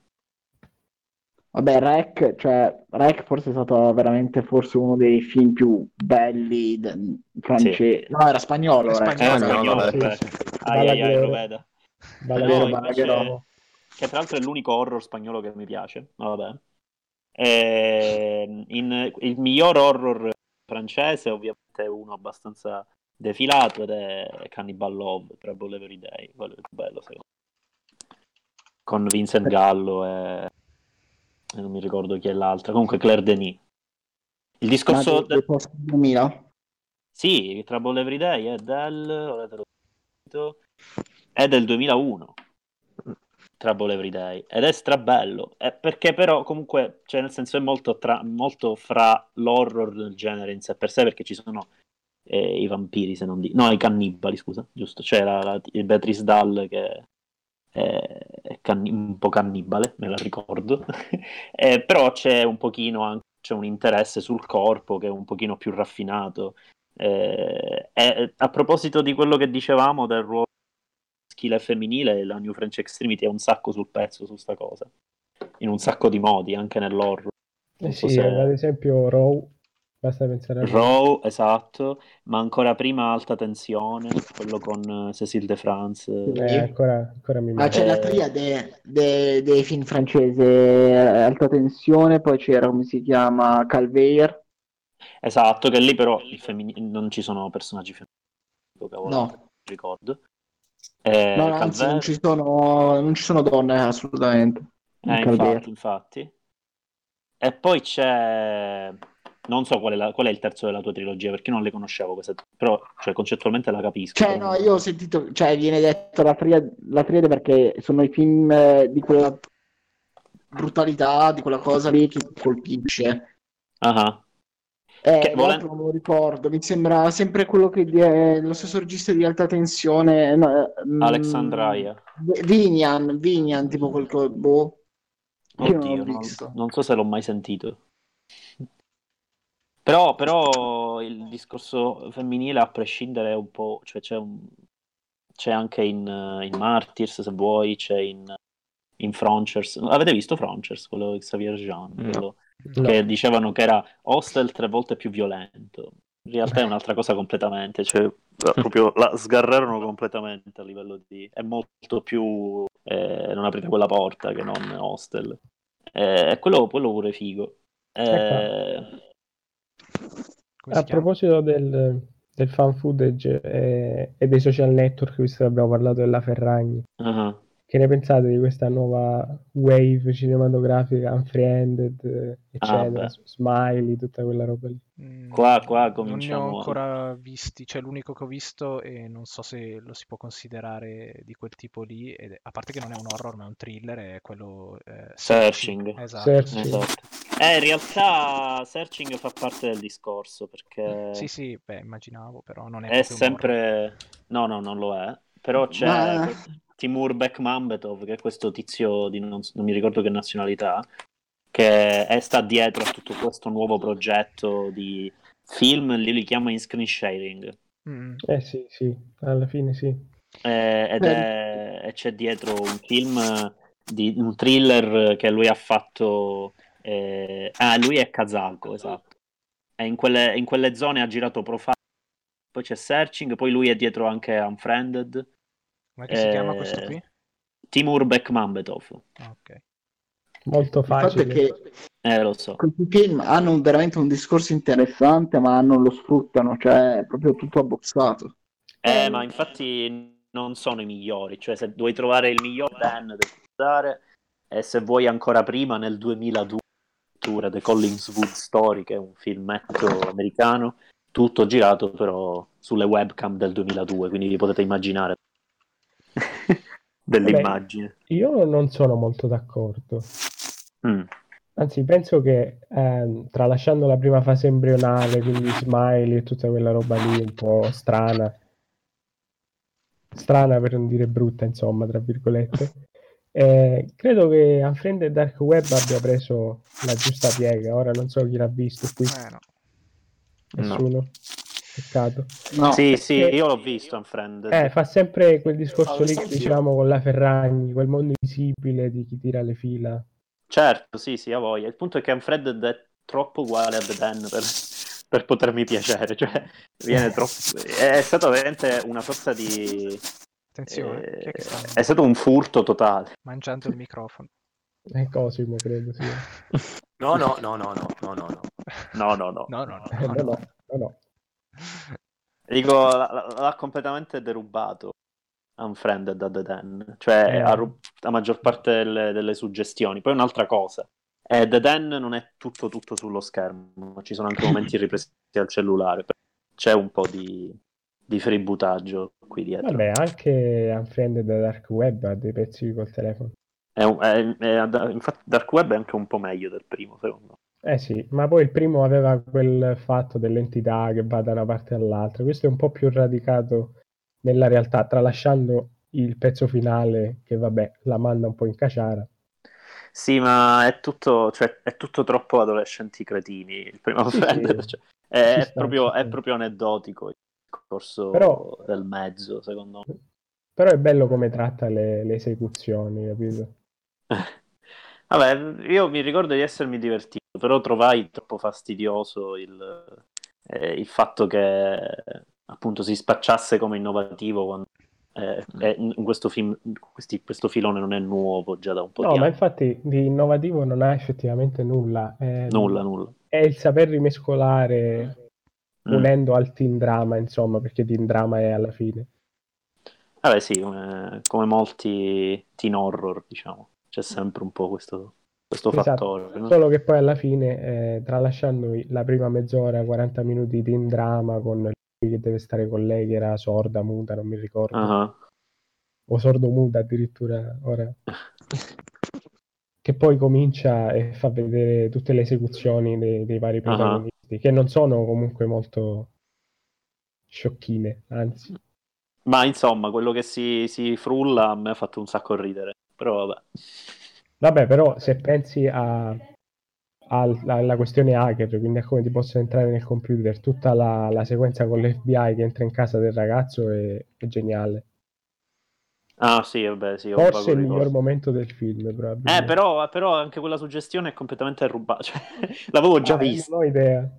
Vabbè, Rec, cioè, Rec forse è stato veramente forse uno dei film più belli de- francesi. No, era spagnolo, Rec. spagnolo, Eh, sì. Ai ai ai, lo Balaguer. veda. Balaguer, No, invece, che tra l'altro è l'unico horror spagnolo che mi piace, ma vabbè. E, in- il miglior horror francese ovviamente è uno abbastanza defilato ed è Cannibal Love, Trouble Every Day, quello è più bello secondo me. Con Vincent Gallo e, e non mi ricordo chi è l'altra, comunque Claire Denis. Il discorso... post 2000? Sì, Trouble Every Day è del... ora te lo dico, è del 2001. Trouble Every Day ed è strabello eh, perché però comunque cioè nel senso è molto, tra- molto fra l'horror del genere in sé per sé perché ci sono eh, i vampiri se non di no i cannibali scusa giusto c'era la, il Beatrice Dahl che è canni- un po' cannibale me la ricordo Eh, però c'è un pochino anche c'è un interesse sul corpo che è un pochino più raffinato eh, e- a proposito di quello che dicevamo del ruolo maschile e femminile, la New French Extremity è un sacco sul pezzo su sta cosa. In un sacco di modi, anche nell'horror. Eh sì, se- ad esempio Raw, basta pensare a Raw, esatto, ma ancora prima Alta Tensione, quello con eh, Cécile de France. Eh, ancora, ancora mi Ma manca. c'è la Eh, triade de- dei film francesi, eh, Alta Tensione, poi c'era, come si chiama, Calvaire. Esatto, che lì però il femmin- non ci sono personaggi femminili, cavolo, No. non ricordo. Eh, No, no, anzi, non ci sono, non ci sono donne assolutamente. in Eh, infatti, infatti. E poi c'è... Non so qual è, la- qual è il terzo della tua trilogia, perché non le conoscevo queste, però cioè, concettualmente la capisco. Cioè, no, io ho sentito, cioè, viene detto la triade, la triade perché sono i film eh, di quella brutalità, di quella cosa lì che colpisce. Ah, Eh, Che volen- non lo ricordo, mi sembra sempre quello che è lo stesso regista di Alta Tensione. no, mm, Alexandria. Vinian, Vinian, tipo quel boh. Oddio, non, non so se l'ho mai sentito. Però, però il discorso femminile, a prescindere, è un po'... Cioè c'è, un- c'è anche in, eh, in Martyrs, se vuoi, c'è in, in Frontiers. Avete visto Frontiers, quello di Xavier Jean? No. Quello No. che dicevano che era Hostel tre volte più violento. In realtà è un'altra cosa completamente, cioè proprio la sgarrarono completamente a livello di... è molto più eh, non aprite quella porta che non Hostel. Eh, E quello, quello pure figo. Eh, Come A proposito del, del fan footage e, e dei social network, visto che abbiamo parlato della Ferragni, ah. Che ne pensate di questa nuova wave cinematografica, Unfriended, eh, eccetera, beh. Smiley, tutta quella roba lì? Mm, Qua- qua Non ne cominciamo ho ancora visti, cioè l'unico che ho visto e non so se lo si può considerare di quel tipo lì, ed è- a parte che non è un horror ma è un thriller, è quello eh, Searching. Esatto. Searching. Esatto. Eh, in realtà Searching fa parte del discorso perché Sì, sì, beh, immaginavo, però non è è sempre... No, no, non lo è. Però c'è Ma- Timur Bekmambetov, che è questo tizio di non, non mi ricordo che nazionalità, che è, sta dietro a tutto questo nuovo progetto di film, lì li chiama in screen sharing. Mm, Eh sì, sì, alla fine sì. Eh, ed è, e c'è dietro un film di un thriller che lui ha fatto. eh, ah, lui è kazako, esatto. E in quelle, in quelle zone ha girato Profile, poi c'è Searching, poi lui è dietro anche Unfriended. Come si chiama Eh, questo qui? Timur Bekmambetov. Ok. Molto Il fatto è facile. che Eh, lo so. Questi film hanno veramente un discorso interessante, ma non lo sfruttano, cioè è proprio tutto abbozzato. Eh, ma infatti non sono i migliori, cioè se vuoi trovare il miglior Dan devi usare e se vuoi ancora prima nel 2002 addirittura The Collingswood Story che è un filmetto americano tutto girato però sulle webcam del 2002 quindi vi potete immaginare dell'immagine Io non sono molto d'accordo. Mm. Anzi, penso che ehm, tralasciando la prima fase embrionale, quindi smiley e tutta quella roba lì un po' strana, strana per non dire brutta, insomma, tra virgolette, eh, credo che Unfriended Dark Web abbia preso la giusta piega. Ora non so chi l'ha visto qui, Eh, no. nessuno. Peccato. No, sì sì io l'ho visto Unfriended Eh, fa sempre quel discorso lì, Anch'io. diciamo, con la Ferragni, quel mondo invisibile di chi tira le fila. certo sì sì a voglia il punto è che Unfriended è troppo uguale a The Dan per, per potermi piacere cioè viene troppo è stato veramente una sorta di Attenzione, eh, è è stato un furto totale mangiando il microfono? È Cosimo, credo, sì. No, no, no, no, no, no, no, no. no no no No, no, no. Eh, no, no, no. no, no, no. Dico, l'ha, l'ha completamente derubato Unfriended da The Den, cioè Eh. ha ru- la maggior parte delle, delle suggestioni. Poi un'altra cosa, eh, The Den non è tutto tutto sullo schermo, ci sono anche momenti ripresi al cellulare, c'è un po' di, di fributaggio qui dietro. Vabbè, anche Unfriended da Dark Web ha dei pezzi col telefono. È un- è- è- infatti Dark Web è anche un po' meglio del primo, secondo me. Eh sì, ma poi il primo aveva quel fatto dell'entità che va da una parte all'altra. Questo è un po' più radicato nella realtà, tralasciando il pezzo finale che, vabbè, la manda un po' in caciara. Sì, ma è tutto, cioè, è tutto troppo adolescenti cretini. Il primo Sì, Unfriended, sì. cioè, è, sta, proprio, è proprio aneddotico il corso Però- del mezzo, secondo me. Però è bello come tratta le, le esecuzioni, capito? Vabbè, io mi ricordo di essermi divertito, però trovai troppo fastidioso il, eh, il fatto che appunto si spacciasse come innovativo quando eh, è- in questo film, questi- questo filone non è nuovo già da un po' No, di ma anni. infatti di innovativo non ha effettivamente nulla. È, Nulla, nulla. È il saper rimescolare Mm. unendo al teen drama, insomma, perché teen drama è alla fine. Vabbè, sì, come, come molti teen horror, diciamo, c'è sempre un po' questo, questo Esatto. fattore. no? Solo che poi alla fine, eh, tralasciando la prima mezz'ora, 40 minuti di teen drama con lui che deve stare con lei, che era sorda, muta, non mi ricordo, Ah, o sordo-muta addirittura ora, che poi comincia e fa vedere tutte le esecuzioni dei, dei vari protagonisti, che non sono comunque molto sciocchine, anzi. Ma insomma, quello che si, si frulla a me ha fatto un sacco ridere. Però vabbè. Vabbè, però se pensi a- al- alla questione hacker, quindi a come ti possono entrare nel computer, tutta la, la sequenza con l'FBI che entra in casa del ragazzo è, è geniale. Ah, sì, vabbè, sì, Forse il miglior momento del film, probabilmente. Eh, però, però anche quella suggestione è completamente rubata. Cioè, l'avevo già Ah, vista. Non ho idea.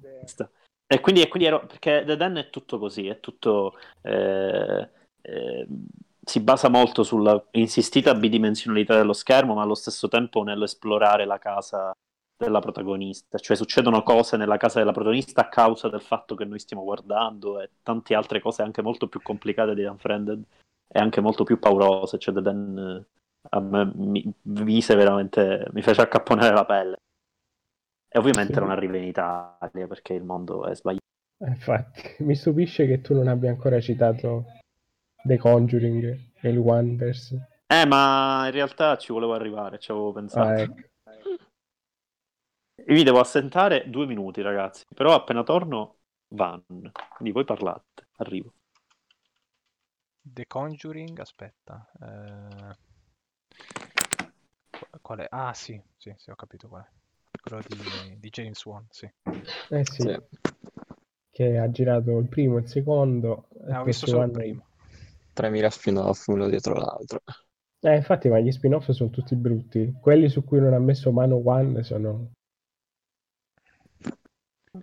E quindi, e quindi ero, perché The Den è tutto così, è tutto... eh, eh, si basa molto sulla insistita bidimensionalità dello schermo, ma allo stesso tempo nell'esplorare la casa della protagonista. Cioè succedono cose nella casa della protagonista a causa del fatto che noi stiamo guardando e tante altre cose anche molto più complicate di Unfriended e anche molto più paurose. Cioè The Den eh, a me mi mise veramente, mi fece accapponare la pelle. E ovviamente Sì. non arriva in Italia perché il mondo è sbagliato. Eh, Infatti, mi stupisce che tu non abbia ancora citato The Conjuring e il Wonders. Eh, ma in realtà ci volevo arrivare, ci avevo pensato. Ah, ecco. Mi devo assentare due minuti, ragazzi. Però appena torno, van. Quindi voi parlate. Arrivo. The Conjuring, aspetta. eh, qu- Qual è? Ah, sì, sì, sì, ho capito qual è. Quello di, di James Wan, sì. Eh sì, Sì. che ha girato il primo e il secondo. e Ah, ho visto questo solo il primo. 3000 spin-off uno dietro l'altro. Eh, infatti, ma gli spin-off sono tutti brutti. Quelli su cui non ha messo mano One sono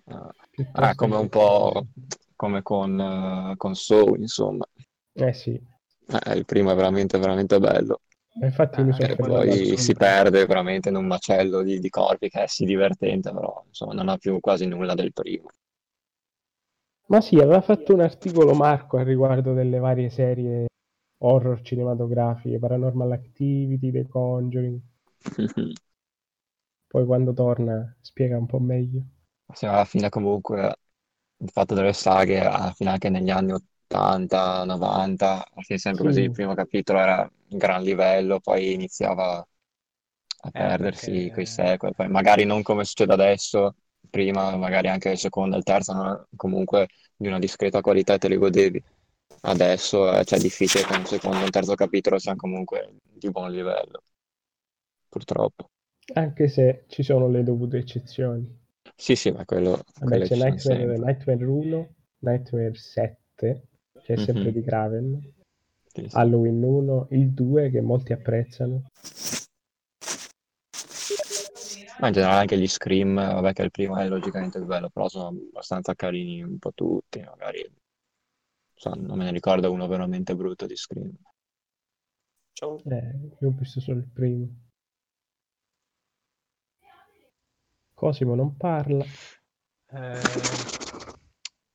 Ah, piuttosto ah, come un po' come con, eh, con Saw, insomma. Eh sì. Eh, il primo è veramente, veramente bello. Ma Infatti mi Ah, sono al poi si perde veramente in un macello di, di corpi che è sì divertente, però insomma non ha più quasi nulla del primo. Ma sì, aveva fatto un articolo Marco al riguardo delle varie serie horror cinematografiche, Paranormal Activity, The Conjuring. Poi quando torna spiega un po' meglio. Sì, alla fine comunque il fatto delle saghe, alla fine anche negli anni 80, 90, alla fine sempre così, il Sì, primo capitolo era un gran livello, poi iniziava a Eh, perdersi perché quei sequel, poi magari non come succede adesso, prima magari anche il secondo e il terzo, comunque di una discreta qualità te li godevi. Adesso eh, cioè, è difficile che un secondo e un terzo capitolo siano comunque di buon livello, purtroppo. anche se ci sono le dovute eccezioni. Sì, sì, ma quello, Vabbè, c'è Nightmare. Nightmare 1, Nightmare 7, che è sempre Mhm. di Craven, Sì, sì. Halloween 1, il 2 che molti apprezzano. Ma in generale anche gli Scream, vabbè che il primo è logicamente il bello, però sono abbastanza carini un po' tutti, magari insomma, non me ne ricordo uno veramente brutto di Scream. Ciao. Eh, io ho visto solo il primo. Cosimo non parla. Eh,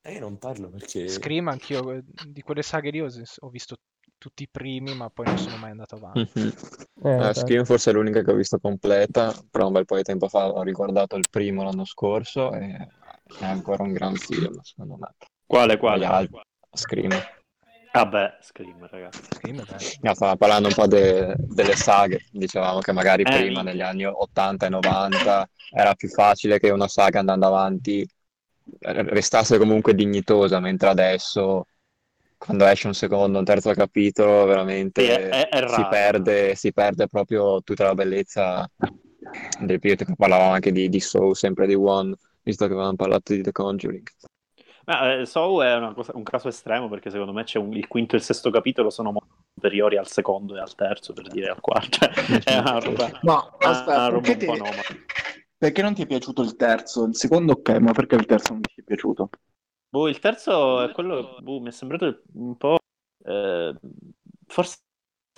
Eh, non parlo perché... Scream, anch'io di quelle saghe lì ho, ho visto tutti i primi, ma poi non sono mai andato avanti. Mhm. Eh, Eh, esatto. Scream forse è l'unica che ho visto completa, però un bel po' di tempo fa ho riguardato il primo l'anno scorso e è ancora un gran film, secondo me. Quale, Poi quale? altri- Scream. Vabbè, Scream, ragazzi. Scream è bello. No, stavamo parlando un po' de- delle saghe, dicevamo che magari Eh, prima, negli anni 80 e 90, era più facile che una saga andando avanti eh, restasse comunque dignitosa, mentre adesso, quando esce un secondo, un terzo capitolo, veramente Sì, è- è- è si perde, si perde proprio tutta la bellezza del periodo che parlavamo anche di, di Saw, sempre di One, visto che avevamo parlato di The Conjuring. Ma, eh, Saw è una cosa- un caso estremo perché secondo me c'è un- il quinto e il sesto capitolo sono molto superiori al secondo e al terzo, per dire al quarto. Cioè, è una roba, una aspetta, roba perché, un po' ti- anomala. perché non ti è piaciuto il terzo? Il secondo ok, ma perché il terzo non ti è piaciuto? Boh, il terzo è quello, boh, mi è sembrato un po'... eh, forse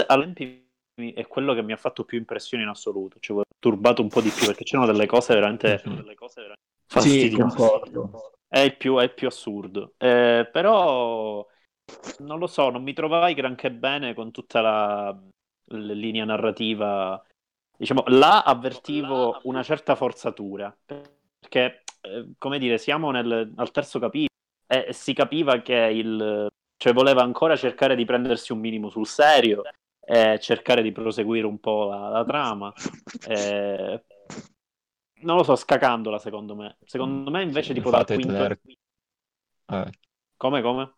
all'empi è quello che mi ha fatto più impressione in assoluto, cioè ho turbato un po' di più perché c'erano delle cose veramente, delle cose veramente Sì, fastidiose. concordo. È il più, è il più assurdo. Eh, però non lo so, non mi trovai granché bene con tutta la, la linea narrativa. Diciamo, là avvertivo una certa forzatura, perché, eh, come dire, siamo nel, al terzo capitolo e si capiva che il... cioè voleva ancora cercare di prendersi un minimo sul serio e cercare di proseguire un po' la, la trama. Eh, non lo so, scacandola secondo me. Secondo me invece tipo il dal di quinto... tener- Eh, Come, come?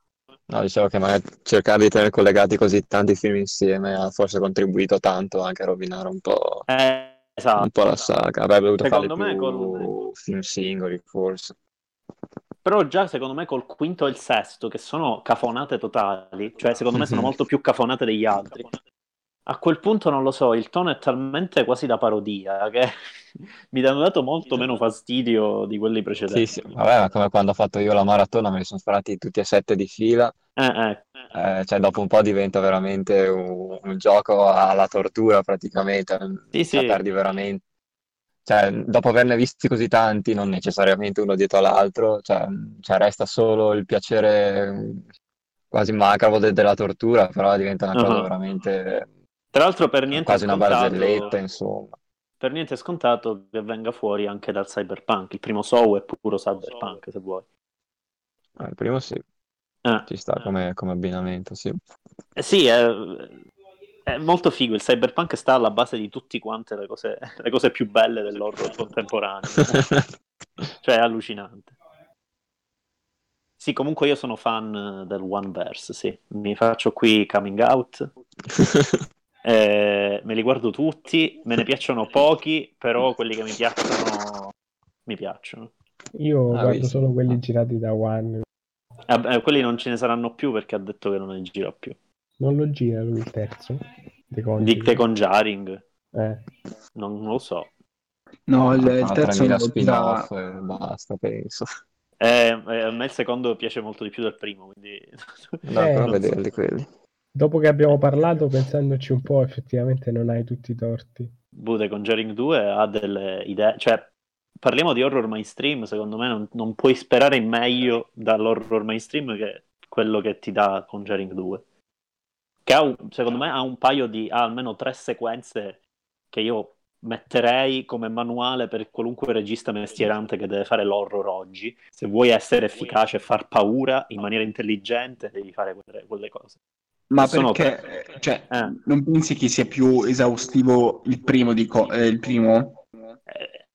No, dicevo che magari cercare di tenere collegati così tanti film insieme ha forse contribuito tanto anche a rovinare un po', Eh, un esatto. po' la saga. Avrebbe dovuto fare me più col- film singoli, forse. Però già secondo me col quinto e il sesto, che sono cafonate totali, cioè secondo me sono Mhm. molto più cafonate degli altri. A quel punto non lo so, il tono è talmente quasi da parodia che mi hanno dato molto meno fastidio di quelli Sì, precedenti. sì, vabbè, ma come quando ho fatto io la maratona, me li sono sparati tutti e sette di fila. Eh, eh. Eh, cioè, dopo un po' diventa veramente un, un gioco alla tortura, praticamente. Sì, Cioè, sì. perdi veramente. Cioè, dopo averne visti così tanti, non necessariamente uno dietro l'altro, cioè, cioè, resta solo il piacere quasi macabro de- della tortura, però diventa una cosa Ah. veramente Tra l'altro per niente quasi una barzelletta, insomma. per niente è scontato che venga fuori anche dal cyberpunk. Il primo Saw è puro cyberpunk, se vuoi. Eh, il primo sì, Eh. ci sta come, come abbinamento, sì. Eh sì, è, è molto figo. Il cyberpunk sta alla base di tutte quante le cose, le cose più belle dell'horror contemporaneo. cioè, è allucinante. Sì, comunque io sono fan eh, del One Verse, sì. Mi faccio qui coming out. eh, me li guardo tutti, me ne piacciono pochi, però quelli che mi piacciono mi piacciono. Io Ah, guardo visto. solo quelli Ah. girati da One. Eh, beh, quelli non ce ne saranno più perché ha detto che non ne gira più. Non lo gira lui il terzo? The Di Conjuring. The Conjuring, Eh. non, non lo so. No, il, il terzo 3000 non lo gira- e basta, penso. Eh, eh, a me il secondo piace molto di più del primo, quindi... No, Eh, però non so. vederli quelli. Dopo che abbiamo parlato, pensandoci un po', effettivamente non hai tutti i torti. Bude Conjuring 2 ha delle idee, cioè parliamo di horror mainstream, secondo me non, non puoi sperare in meglio dall'horror mainstream che quello che ti dà Conjuring 2. Che ha, un- secondo me ha un paio di, ha almeno tre sequenze che io metterei come manuale per qualunque regista mestierante che deve fare l'horror oggi. Se vuoi essere efficace e far paura in maniera intelligente, devi fare quelle, quelle cose. Ma Sono perché, cioè, Eh. non pensi che sia più esaustivo il primo di co- eh, il primo?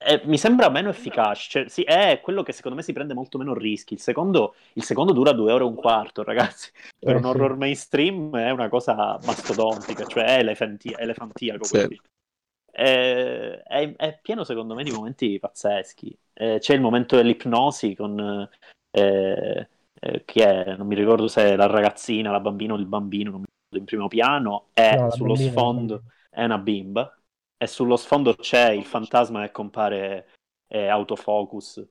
Eh, eh, mi sembra meno efficace, cioè, sì, è quello che secondo me si prende molto meno rischi. Il secondo, il secondo dura due ore e un quarto, ragazzi. Per Eh, un sì. horror mainstream è una cosa mastodontica, cioè è elefanti- elefantiaco. Sì. film. Eh, è, è pieno, secondo me, di momenti pazzeschi. Eh, c'è il momento dell'ipnosi con eh, eh, chi è, non mi ricordo se è la ragazzina, la bambina o il bambino, non mi ricordo, in primo piano, e No, sullo bambina, sfondo è una bimba e sullo sfondo c'è il fantasma che compare eh, autofocus.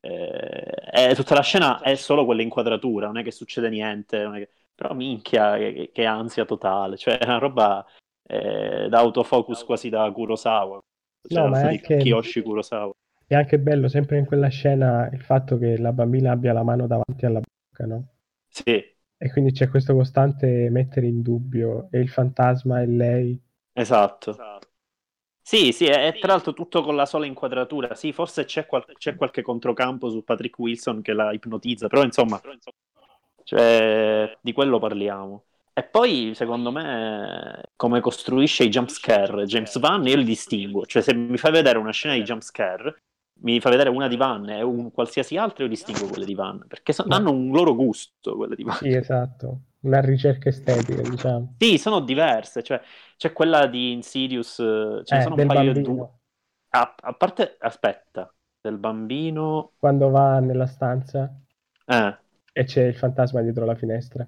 Eh, e tutta la scena è solo quell'inquadratura, non è che succede niente, non è che- però minchia, che, che ansia totale, cioè è una roba eh, da autofocus quasi da Kurosawa, cioè No, ma è anche- Kiyoshi Kurosawa. È anche bello, sempre in quella scena, il fatto che la bambina abbia la mano davanti alla bocca, no? Sì, E quindi c'è questo costante mettere in dubbio, e il fantasma è lei. esatto. Sì, sì, è, tra l'altro tutto con la sola inquadratura. Sì, forse c'è, qual- c'è qualche controcampo su Patrick Wilson che la ipnotizza, però insomma, cioè, di quello parliamo. E poi, secondo me, come costruisce i jumpscare James Van, io li distingo. Cioè, se mi fai vedere una scena di jumpscare, mi fai vedere una di Van e un qualsiasi altro, io distingo quelle di Van, perché so- hanno un loro gusto, quelle di Van. Sì, esatto. Una ricerca estetica, diciamo. Sì, sono diverse, cioè c'è quella di Insidious, eh, ce ne Eh, sono un paio bambino. due. A, a parte, aspetta, del bambino... Quando va nella stanza Eh, e c'è il fantasma dietro la finestra.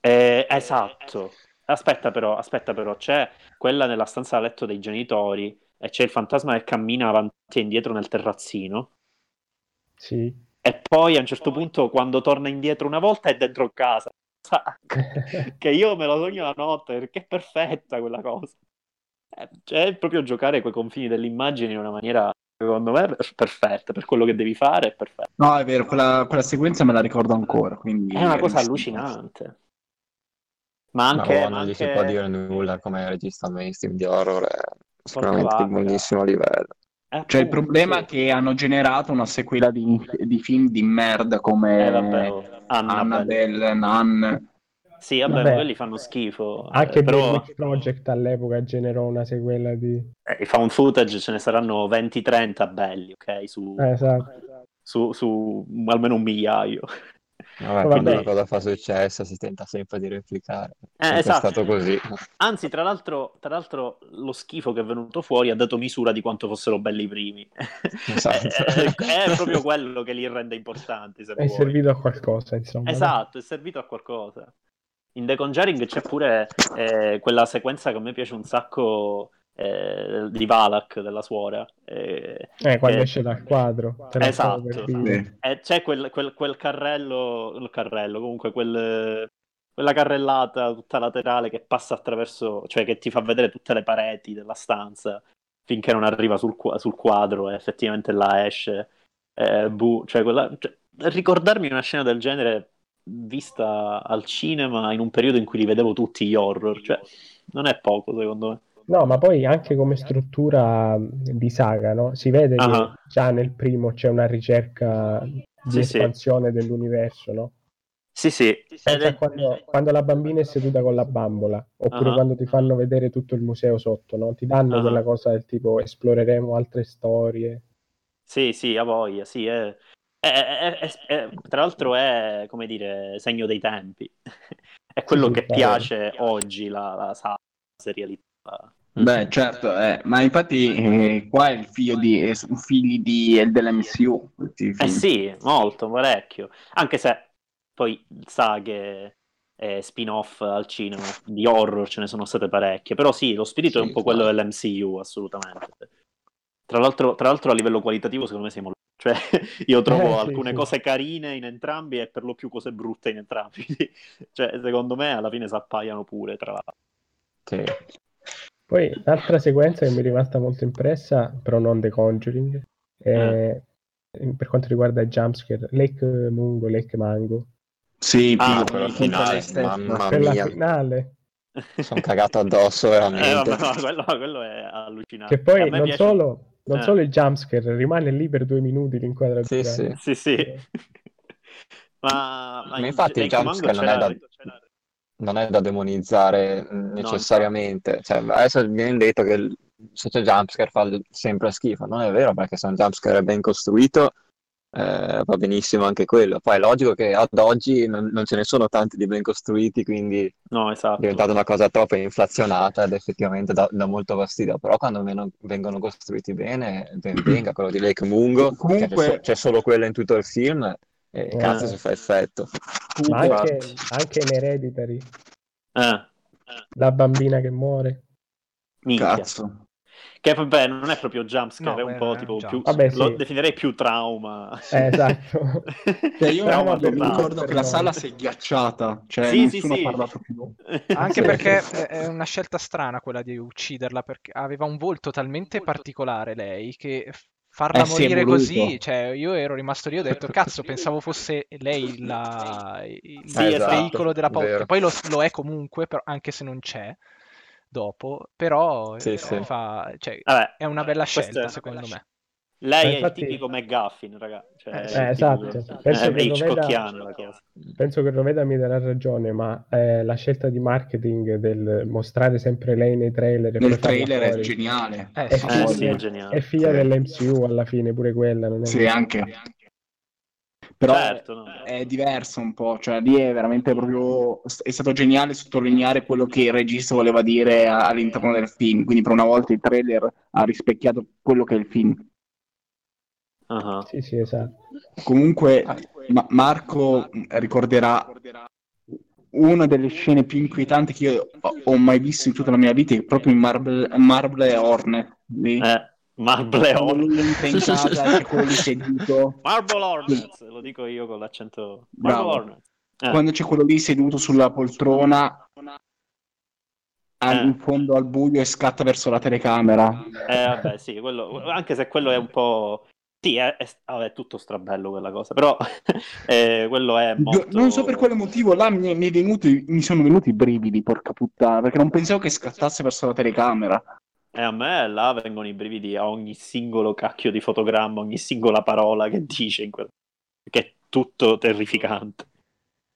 eh, esatto. Aspetta però, aspetta però, c'è quella nella stanza da letto dei genitori e c'è il fantasma che cammina avanti e indietro nel terrazzino. Sì. E poi a un certo punto, quando torna indietro una volta, è dentro casa. che io me lo sogno la notte perché è perfetta quella cosa. Eh, Cioè, è proprio giocare coi confini dell'immagine in una maniera, secondo me, per- perfetta. Per quello che devi fare, è perfetta. No, è vero, quella, quella sequenza me la ricordo ancora, quindi... È una cosa allucinante. Ma anche, ma non gli si anche- può dire nulla come regista mainstream di horror, è sicuramente di buonissimo livello. Eh, Cioè, il appunto, problema è che hanno generato una sequela di, di film di merda come Eh, vabbè, oh, Annabelle. Annabelle, Nun. Sì, vabbè, Vabbè. quelli fanno schifo. Anche eh, però Project all'epoca generò una sequela di... eh, i found footage ce ne saranno 20-30 belli, ok? Su, Eh, esatto. su, su almeno un migliaio. Vabbè, Vabbè. quando una cosa fa successo si tenta sempre di replicare. Eh, esatto. è stato così. Anzi, tra l'altro, tra l'altro, lo schifo che è venuto fuori ha dato misura di quanto fossero belli i primi. Esatto. è, è proprio quello che li rende importanti. Se È vuoi. servito a qualcosa, insomma. Esatto, è servito a qualcosa. In The Conjuring c'è pure eh, quella sequenza che a me piace un sacco eh, di Valak, della suora. Eh, Eh, quando che- esce dal quadro. Esatto. stavo per dire. Sì. e c'è quel, quel- quel carrello, il carrello, comunque quel, quella carrellata tutta laterale che passa attraverso, cioè che ti fa vedere tutte le pareti della stanza finché non arriva sul, sul quadro e effettivamente là esce. eh, bu- cioè quella, cioè, ricordarmi una scena del genere vista al cinema in un periodo in cui li vedevo tutti gli horror, cioè non è poco secondo me. No, ma poi anche come struttura di saga, no? Si vede che Ah. già nel primo c'è una ricerca di Sì, sì. espansione dell'universo, no? Sì, sì. È- a quando, quando la bambina è seduta con la bambola, oppure Ah. quando ti fanno vedere tutto il museo sotto, no? Ti danno Ah. quella cosa del tipo esploreremo altre storie. Sì, sì, ha voglia, sì, è, è- è- tra l'altro è, come dire, segno dei tempi. è quello sì, che piace oggi, la, la sa- serialità. Beh, certo, eh, ma infatti eh, qua è il figlio di, è un figli di, dell'MCU. Eh sì, molto, parecchio. Anche se poi sa che eh, spin-off al cinema di horror ce ne sono state parecchie, però sì, lo spirito è Sì, un po' quello claro. dell'MCU, assolutamente. Tra l'altro, tra l'altro a livello qualitativo secondo me siamo Cioè, io trovo Eh, sì, alcune cose carine in entrambi e per lo più cose brutte in entrambi. cioè, secondo me alla fine si appaiano pure tra l'altro. Sì. Poi l'altra sequenza che mi è rimasta molto impressa, però non The Conjuring, è per quanto riguarda i jumpscare, Lake Mungo, Lake Mango. Sì, Ah, quella tutta finale, mamma Quella mia. finale, Sono cagato addosso Eh, veramente. vabbè, no, quello, quello è allucinante. che poi A me non, piace- solo, non Eh. solo il jumpscare, rimane lì per due minuti l'inquadratura. Sì, sì. Sì, sì. ma, Ma infatti il Lake Mango jumpscare non è da- c'era- non è da demonizzare necessariamente. Cioè, adesso viene detto che il- se c'è jumpscare fa sempre schifo. Non è vero, perché se un jumpscare è ben costruito eh, va benissimo anche quello. Poi è logico che ad oggi non, non ce ne sono tanti di ben costruiti, quindi No, è esatto. diventata una cosa troppo inflazionata ed effettivamente dà, dà molto fastidio. Però quando meno- vengono costruiti bene, ben venga quello di Lake Mungo, Comunque- c'è, c'è solo quello in tutto il film, e Eh. cazzo se fa effetto. Ma anche, anche in Hereditary, Eh, la bambina che muore. minchia. Cazzo. Che vabbè, non è proprio jumpscare, No, è un beh, po' tipo più... Vabbè, Lo sì. definirei più trauma. Eh, esatto. Cioè, io, Trauma mi ricordo che la sala si è ghiacciata, cioè Sì, nessuno sì. ha parlato più. Anche Sì. perché è è una scelta strana quella di ucciderla, perché aveva un volto talmente particolare lei che farla Eh, morire così, cioè io ero rimasto lì, ho detto cazzo, pensavo fosse lei la- il Sì, esatto, veicolo della paura, poi lo, lo è comunque, però- anche se non c'è dopo, però Sì, eh, sì. fa- cioè, Vabbè, è una bella scelta secondo me. Lei Ma è infatti- il tipico McGuffin, raga. Cioè, Eh, Eh, esatto. tipico- Penso È che cosa. Penso che Roveda mi darà ragione, ma eh, la scelta di marketing del mostrare sempre lei nei trailer Nel trailer è geniale. Eh, è sì, Eh, figlia, sì, è geniale. è figlia Sì. dell'MCU alla fine, pure quella. Non è Sì, anche. Però Certo, no. è diverso un po', cioè lì è veramente proprio è stato geniale sottolineare quello che il regista voleva dire all'interno del film, quindi per una volta il trailer ha rispecchiato quello che è il film. Ah, Sì, sì, esatto. Comunque Ma- Marco ricorderà una delle scene più inquietanti che io ho- mai visto in tutta la mia vita, è proprio in Marble, Marble Hornet. Lì. Eh, Marble in casa, seduto. Marble Hornets, lo dico io con l'accento. Marble Bravo. Hornets. Eh, Quando c'è quello lì seduto sulla poltrona al- Eh. in fondo al buio e scatta verso la telecamera. eh, vabbè, sì, quello, anche se quello è un po'... Sì, è, è, è tutto strabello quella cosa, però eh, quello è molto... Non so per quale motivo là mi, mi venuti, mi sono venuti i brividi, porca puttana, perché non pensavo che scattasse verso la telecamera. E a me là vengono i brividi a ogni singolo cacchio di fotogramma, ogni singola parola che dice, in quel... che è tutto terrificante.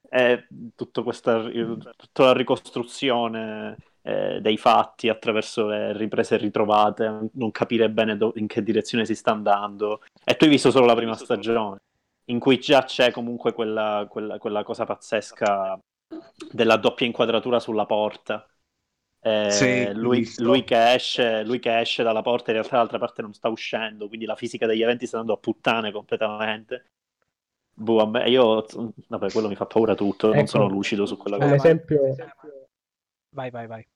È tutto questa, tutta la ricostruzione eh, dei fatti attraverso le riprese ritrovate, non capire bene do- in che direzione si sta andando. E tu hai visto solo la prima stagione, in cui già c'è comunque quella, quella- quella cosa pazzesca della doppia inquadratura sulla porta. Eh, Sì, lui, lui che esce, lui che esce dalla porta in realtà dall'altra parte non sta uscendo, quindi la fisica degli eventi sta andando a puttane completamente. Boh, a me- io, vabbè, quello mi fa paura tutto, non Ecco. sono lucido su quella Un Eh, cosa. ma- esempio, Vai, vai, vai.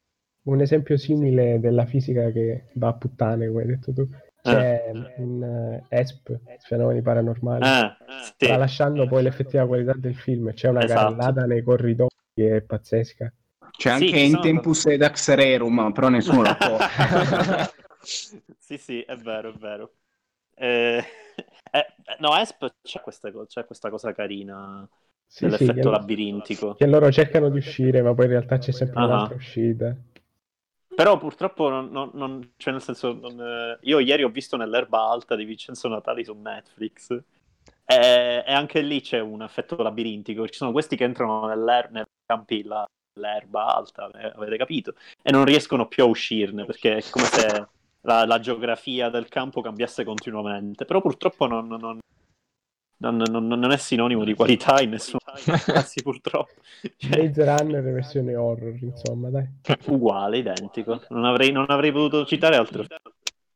un esempio simile della fisica che va a puttane, come hai detto tu, c'è in eh, ESP, Fenomeni Paranormali, Eh, sì. tralasciando poi l'effettiva qualità del film, c'è una Esatto. carrellata nei corridoi che è pazzesca. C'è Sì, anche ci in sono- Tempus ed Axererum, però nessuno l'ha porta. sì, sì, è vero, è vero. Eh, eh, no, Esp c'è questa, co- c'è questa cosa carina Sì, sì, dell'effetto che, labirintico. che loro cercano di uscire, ma poi in realtà c'è sempre Ah. un'altra uscita. Però purtroppo non, non- non- cioè nel senso, non, eh, io ieri ho visto nell'erba alta di Vincenzo Natali su Netflix e, e anche lì c'è un effetto labirintico. Ci sono questi che entrano nell'er- nei campi là, nell'erba alta, eh, avete capito? E non riescono più a uscirne perché è come se la, la geografia del campo cambiasse continuamente. Però purtroppo non, non- non- non- non è sinonimo di qualità in nessun casi purtroppo. Cioè, Maze Runner versione horror, insomma, dai. uguale, identico. Non avrei, non avrei potuto citare altro.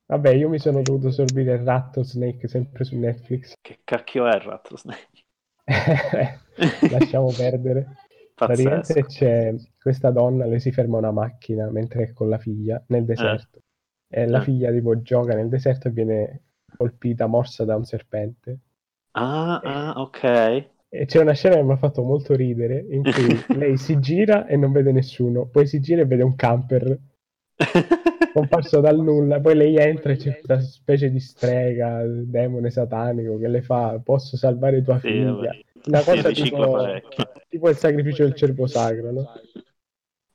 Vabbè, io mi sono dovuto sorbire Rattlesnake sempre su Netflix. Che cacchio è Rattlesnake? Lasciamo perdere. Praticamente c'è questa donna, lei si ferma una macchina mentre è con la figlia nel deserto. E la Eh. figlia tipo gioca nel deserto e viene colpita, morsa da un serpente. Ah, ah, ok. E c'è una scena che mi ha fatto molto ridere in cui lei si gira e non vede nessuno, poi si gira e vede un camper comparso dal nulla, poi lei entra e c'è questa specie di strega, demone satanico che le fa posso salvare tua figlia. Una cosa tipo, tipo il sacrificio del cervo sacro, no?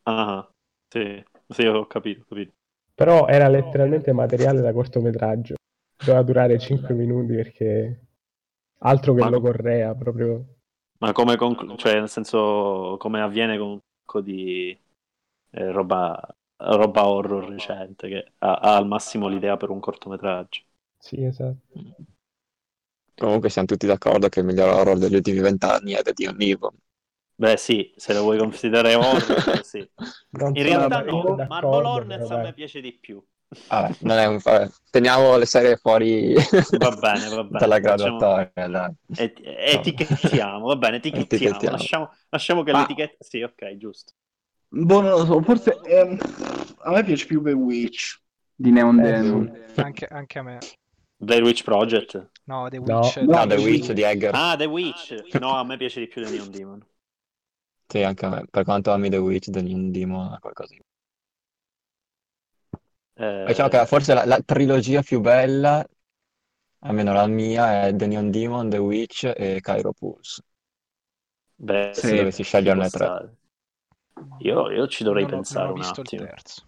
Ah, sì, sì, ho capito, ho capito. Però era letteralmente materiale da cortometraggio. Doveva durare 5 minuti perché altro che Ma- logorrea proprio. Ma come conclu- cioè, nel senso, come avviene con un sacco di eh, roba, roba horror recente che ha, ha al massimo l'idea per un cortometraggio. Sì, esatto. Comunque siamo tutti d'accordo che il miglior horror degli ultimi vent'anni è The Dion Evil. Beh, sì, se lo vuoi considerare horror, sì. Non In realtà no, Marble Hornets a me piace di più. Vabbè, non è un... vabbè, teniamo le serie fuori Va bene, va bene. dalla facciamo- graduatoria, dai. et- etichettiamo, va bene, etichettiamo. Etichettiamo. Lasciamo, lasciamo che Ma- l'etichetta... Sì, ok, giusto. Boh, non lo so, forse ehm, a me piace più The Witch di Neon Eh, Demon. Anche, anche a me. The Witch Project. No, The. Witch. No, No, The. Witch di Egger. Ah, The Witch. No, a me piace di più The Neon Demon. Sì, anche a me. Per quanto ami The Witch, The Neon Demon è qualcosa di... Eh, Diciamo che forse la, la trilogia più bella, almeno la mia, è The Neon Demon, The Witch e Cairo Pulse. beh, Se sì, dovessi sceglierne tre. Io, io ci dovrei non ho- pensare non ho un attimo. il terzo.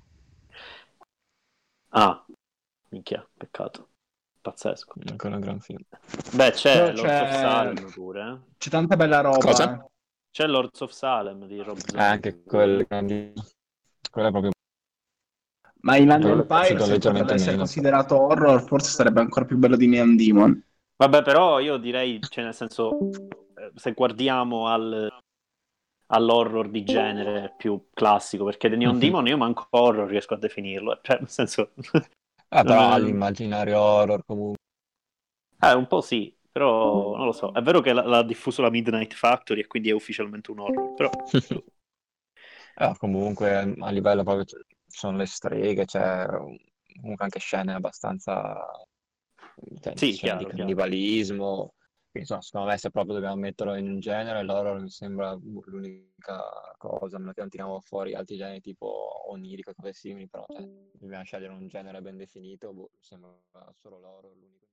Ah, minchia, peccato. Pazzesco. Ancora un gran film. Beh, c'è Però Lords c'è- of Salem pure. eh. C'è tanta bella roba. Cosa? eh. C'è Lords of Salem di Rob Eh, Zombie. anche quel grandi... Quello è proprio... Ma Inland Quello è Empire, se potrebbe essere meno. considerato horror, forse sarebbe ancora più bello di Neon Demon. Vabbè, però io direi, cioè nel senso, eh, se guardiamo al, all'horror di genere più classico, perché The Neon Mhm. Demon io manco horror riesco a definirlo, cioè nel senso... Ah, però è- l'immaginario horror comunque. Eh, un po' sì, però non lo so. È vero che l'ha, l'ha diffuso la Midnight Factory e quindi è ufficialmente un horror, però... Eh, comunque a livello proprio sono le streghe, c'è comunque anche scene abbastanza cioè, sì, scene chiaro, di cannibalismo. Quindi, insomma, secondo me se proprio dobbiamo metterlo in un genere, l'horror mi sembra l'unica cosa, a meno che non tiriamo fuori altri generi tipo onirico e cose simili, però cioè, dobbiamo scegliere un genere ben definito, boh, sembra solo l'horror l'unico.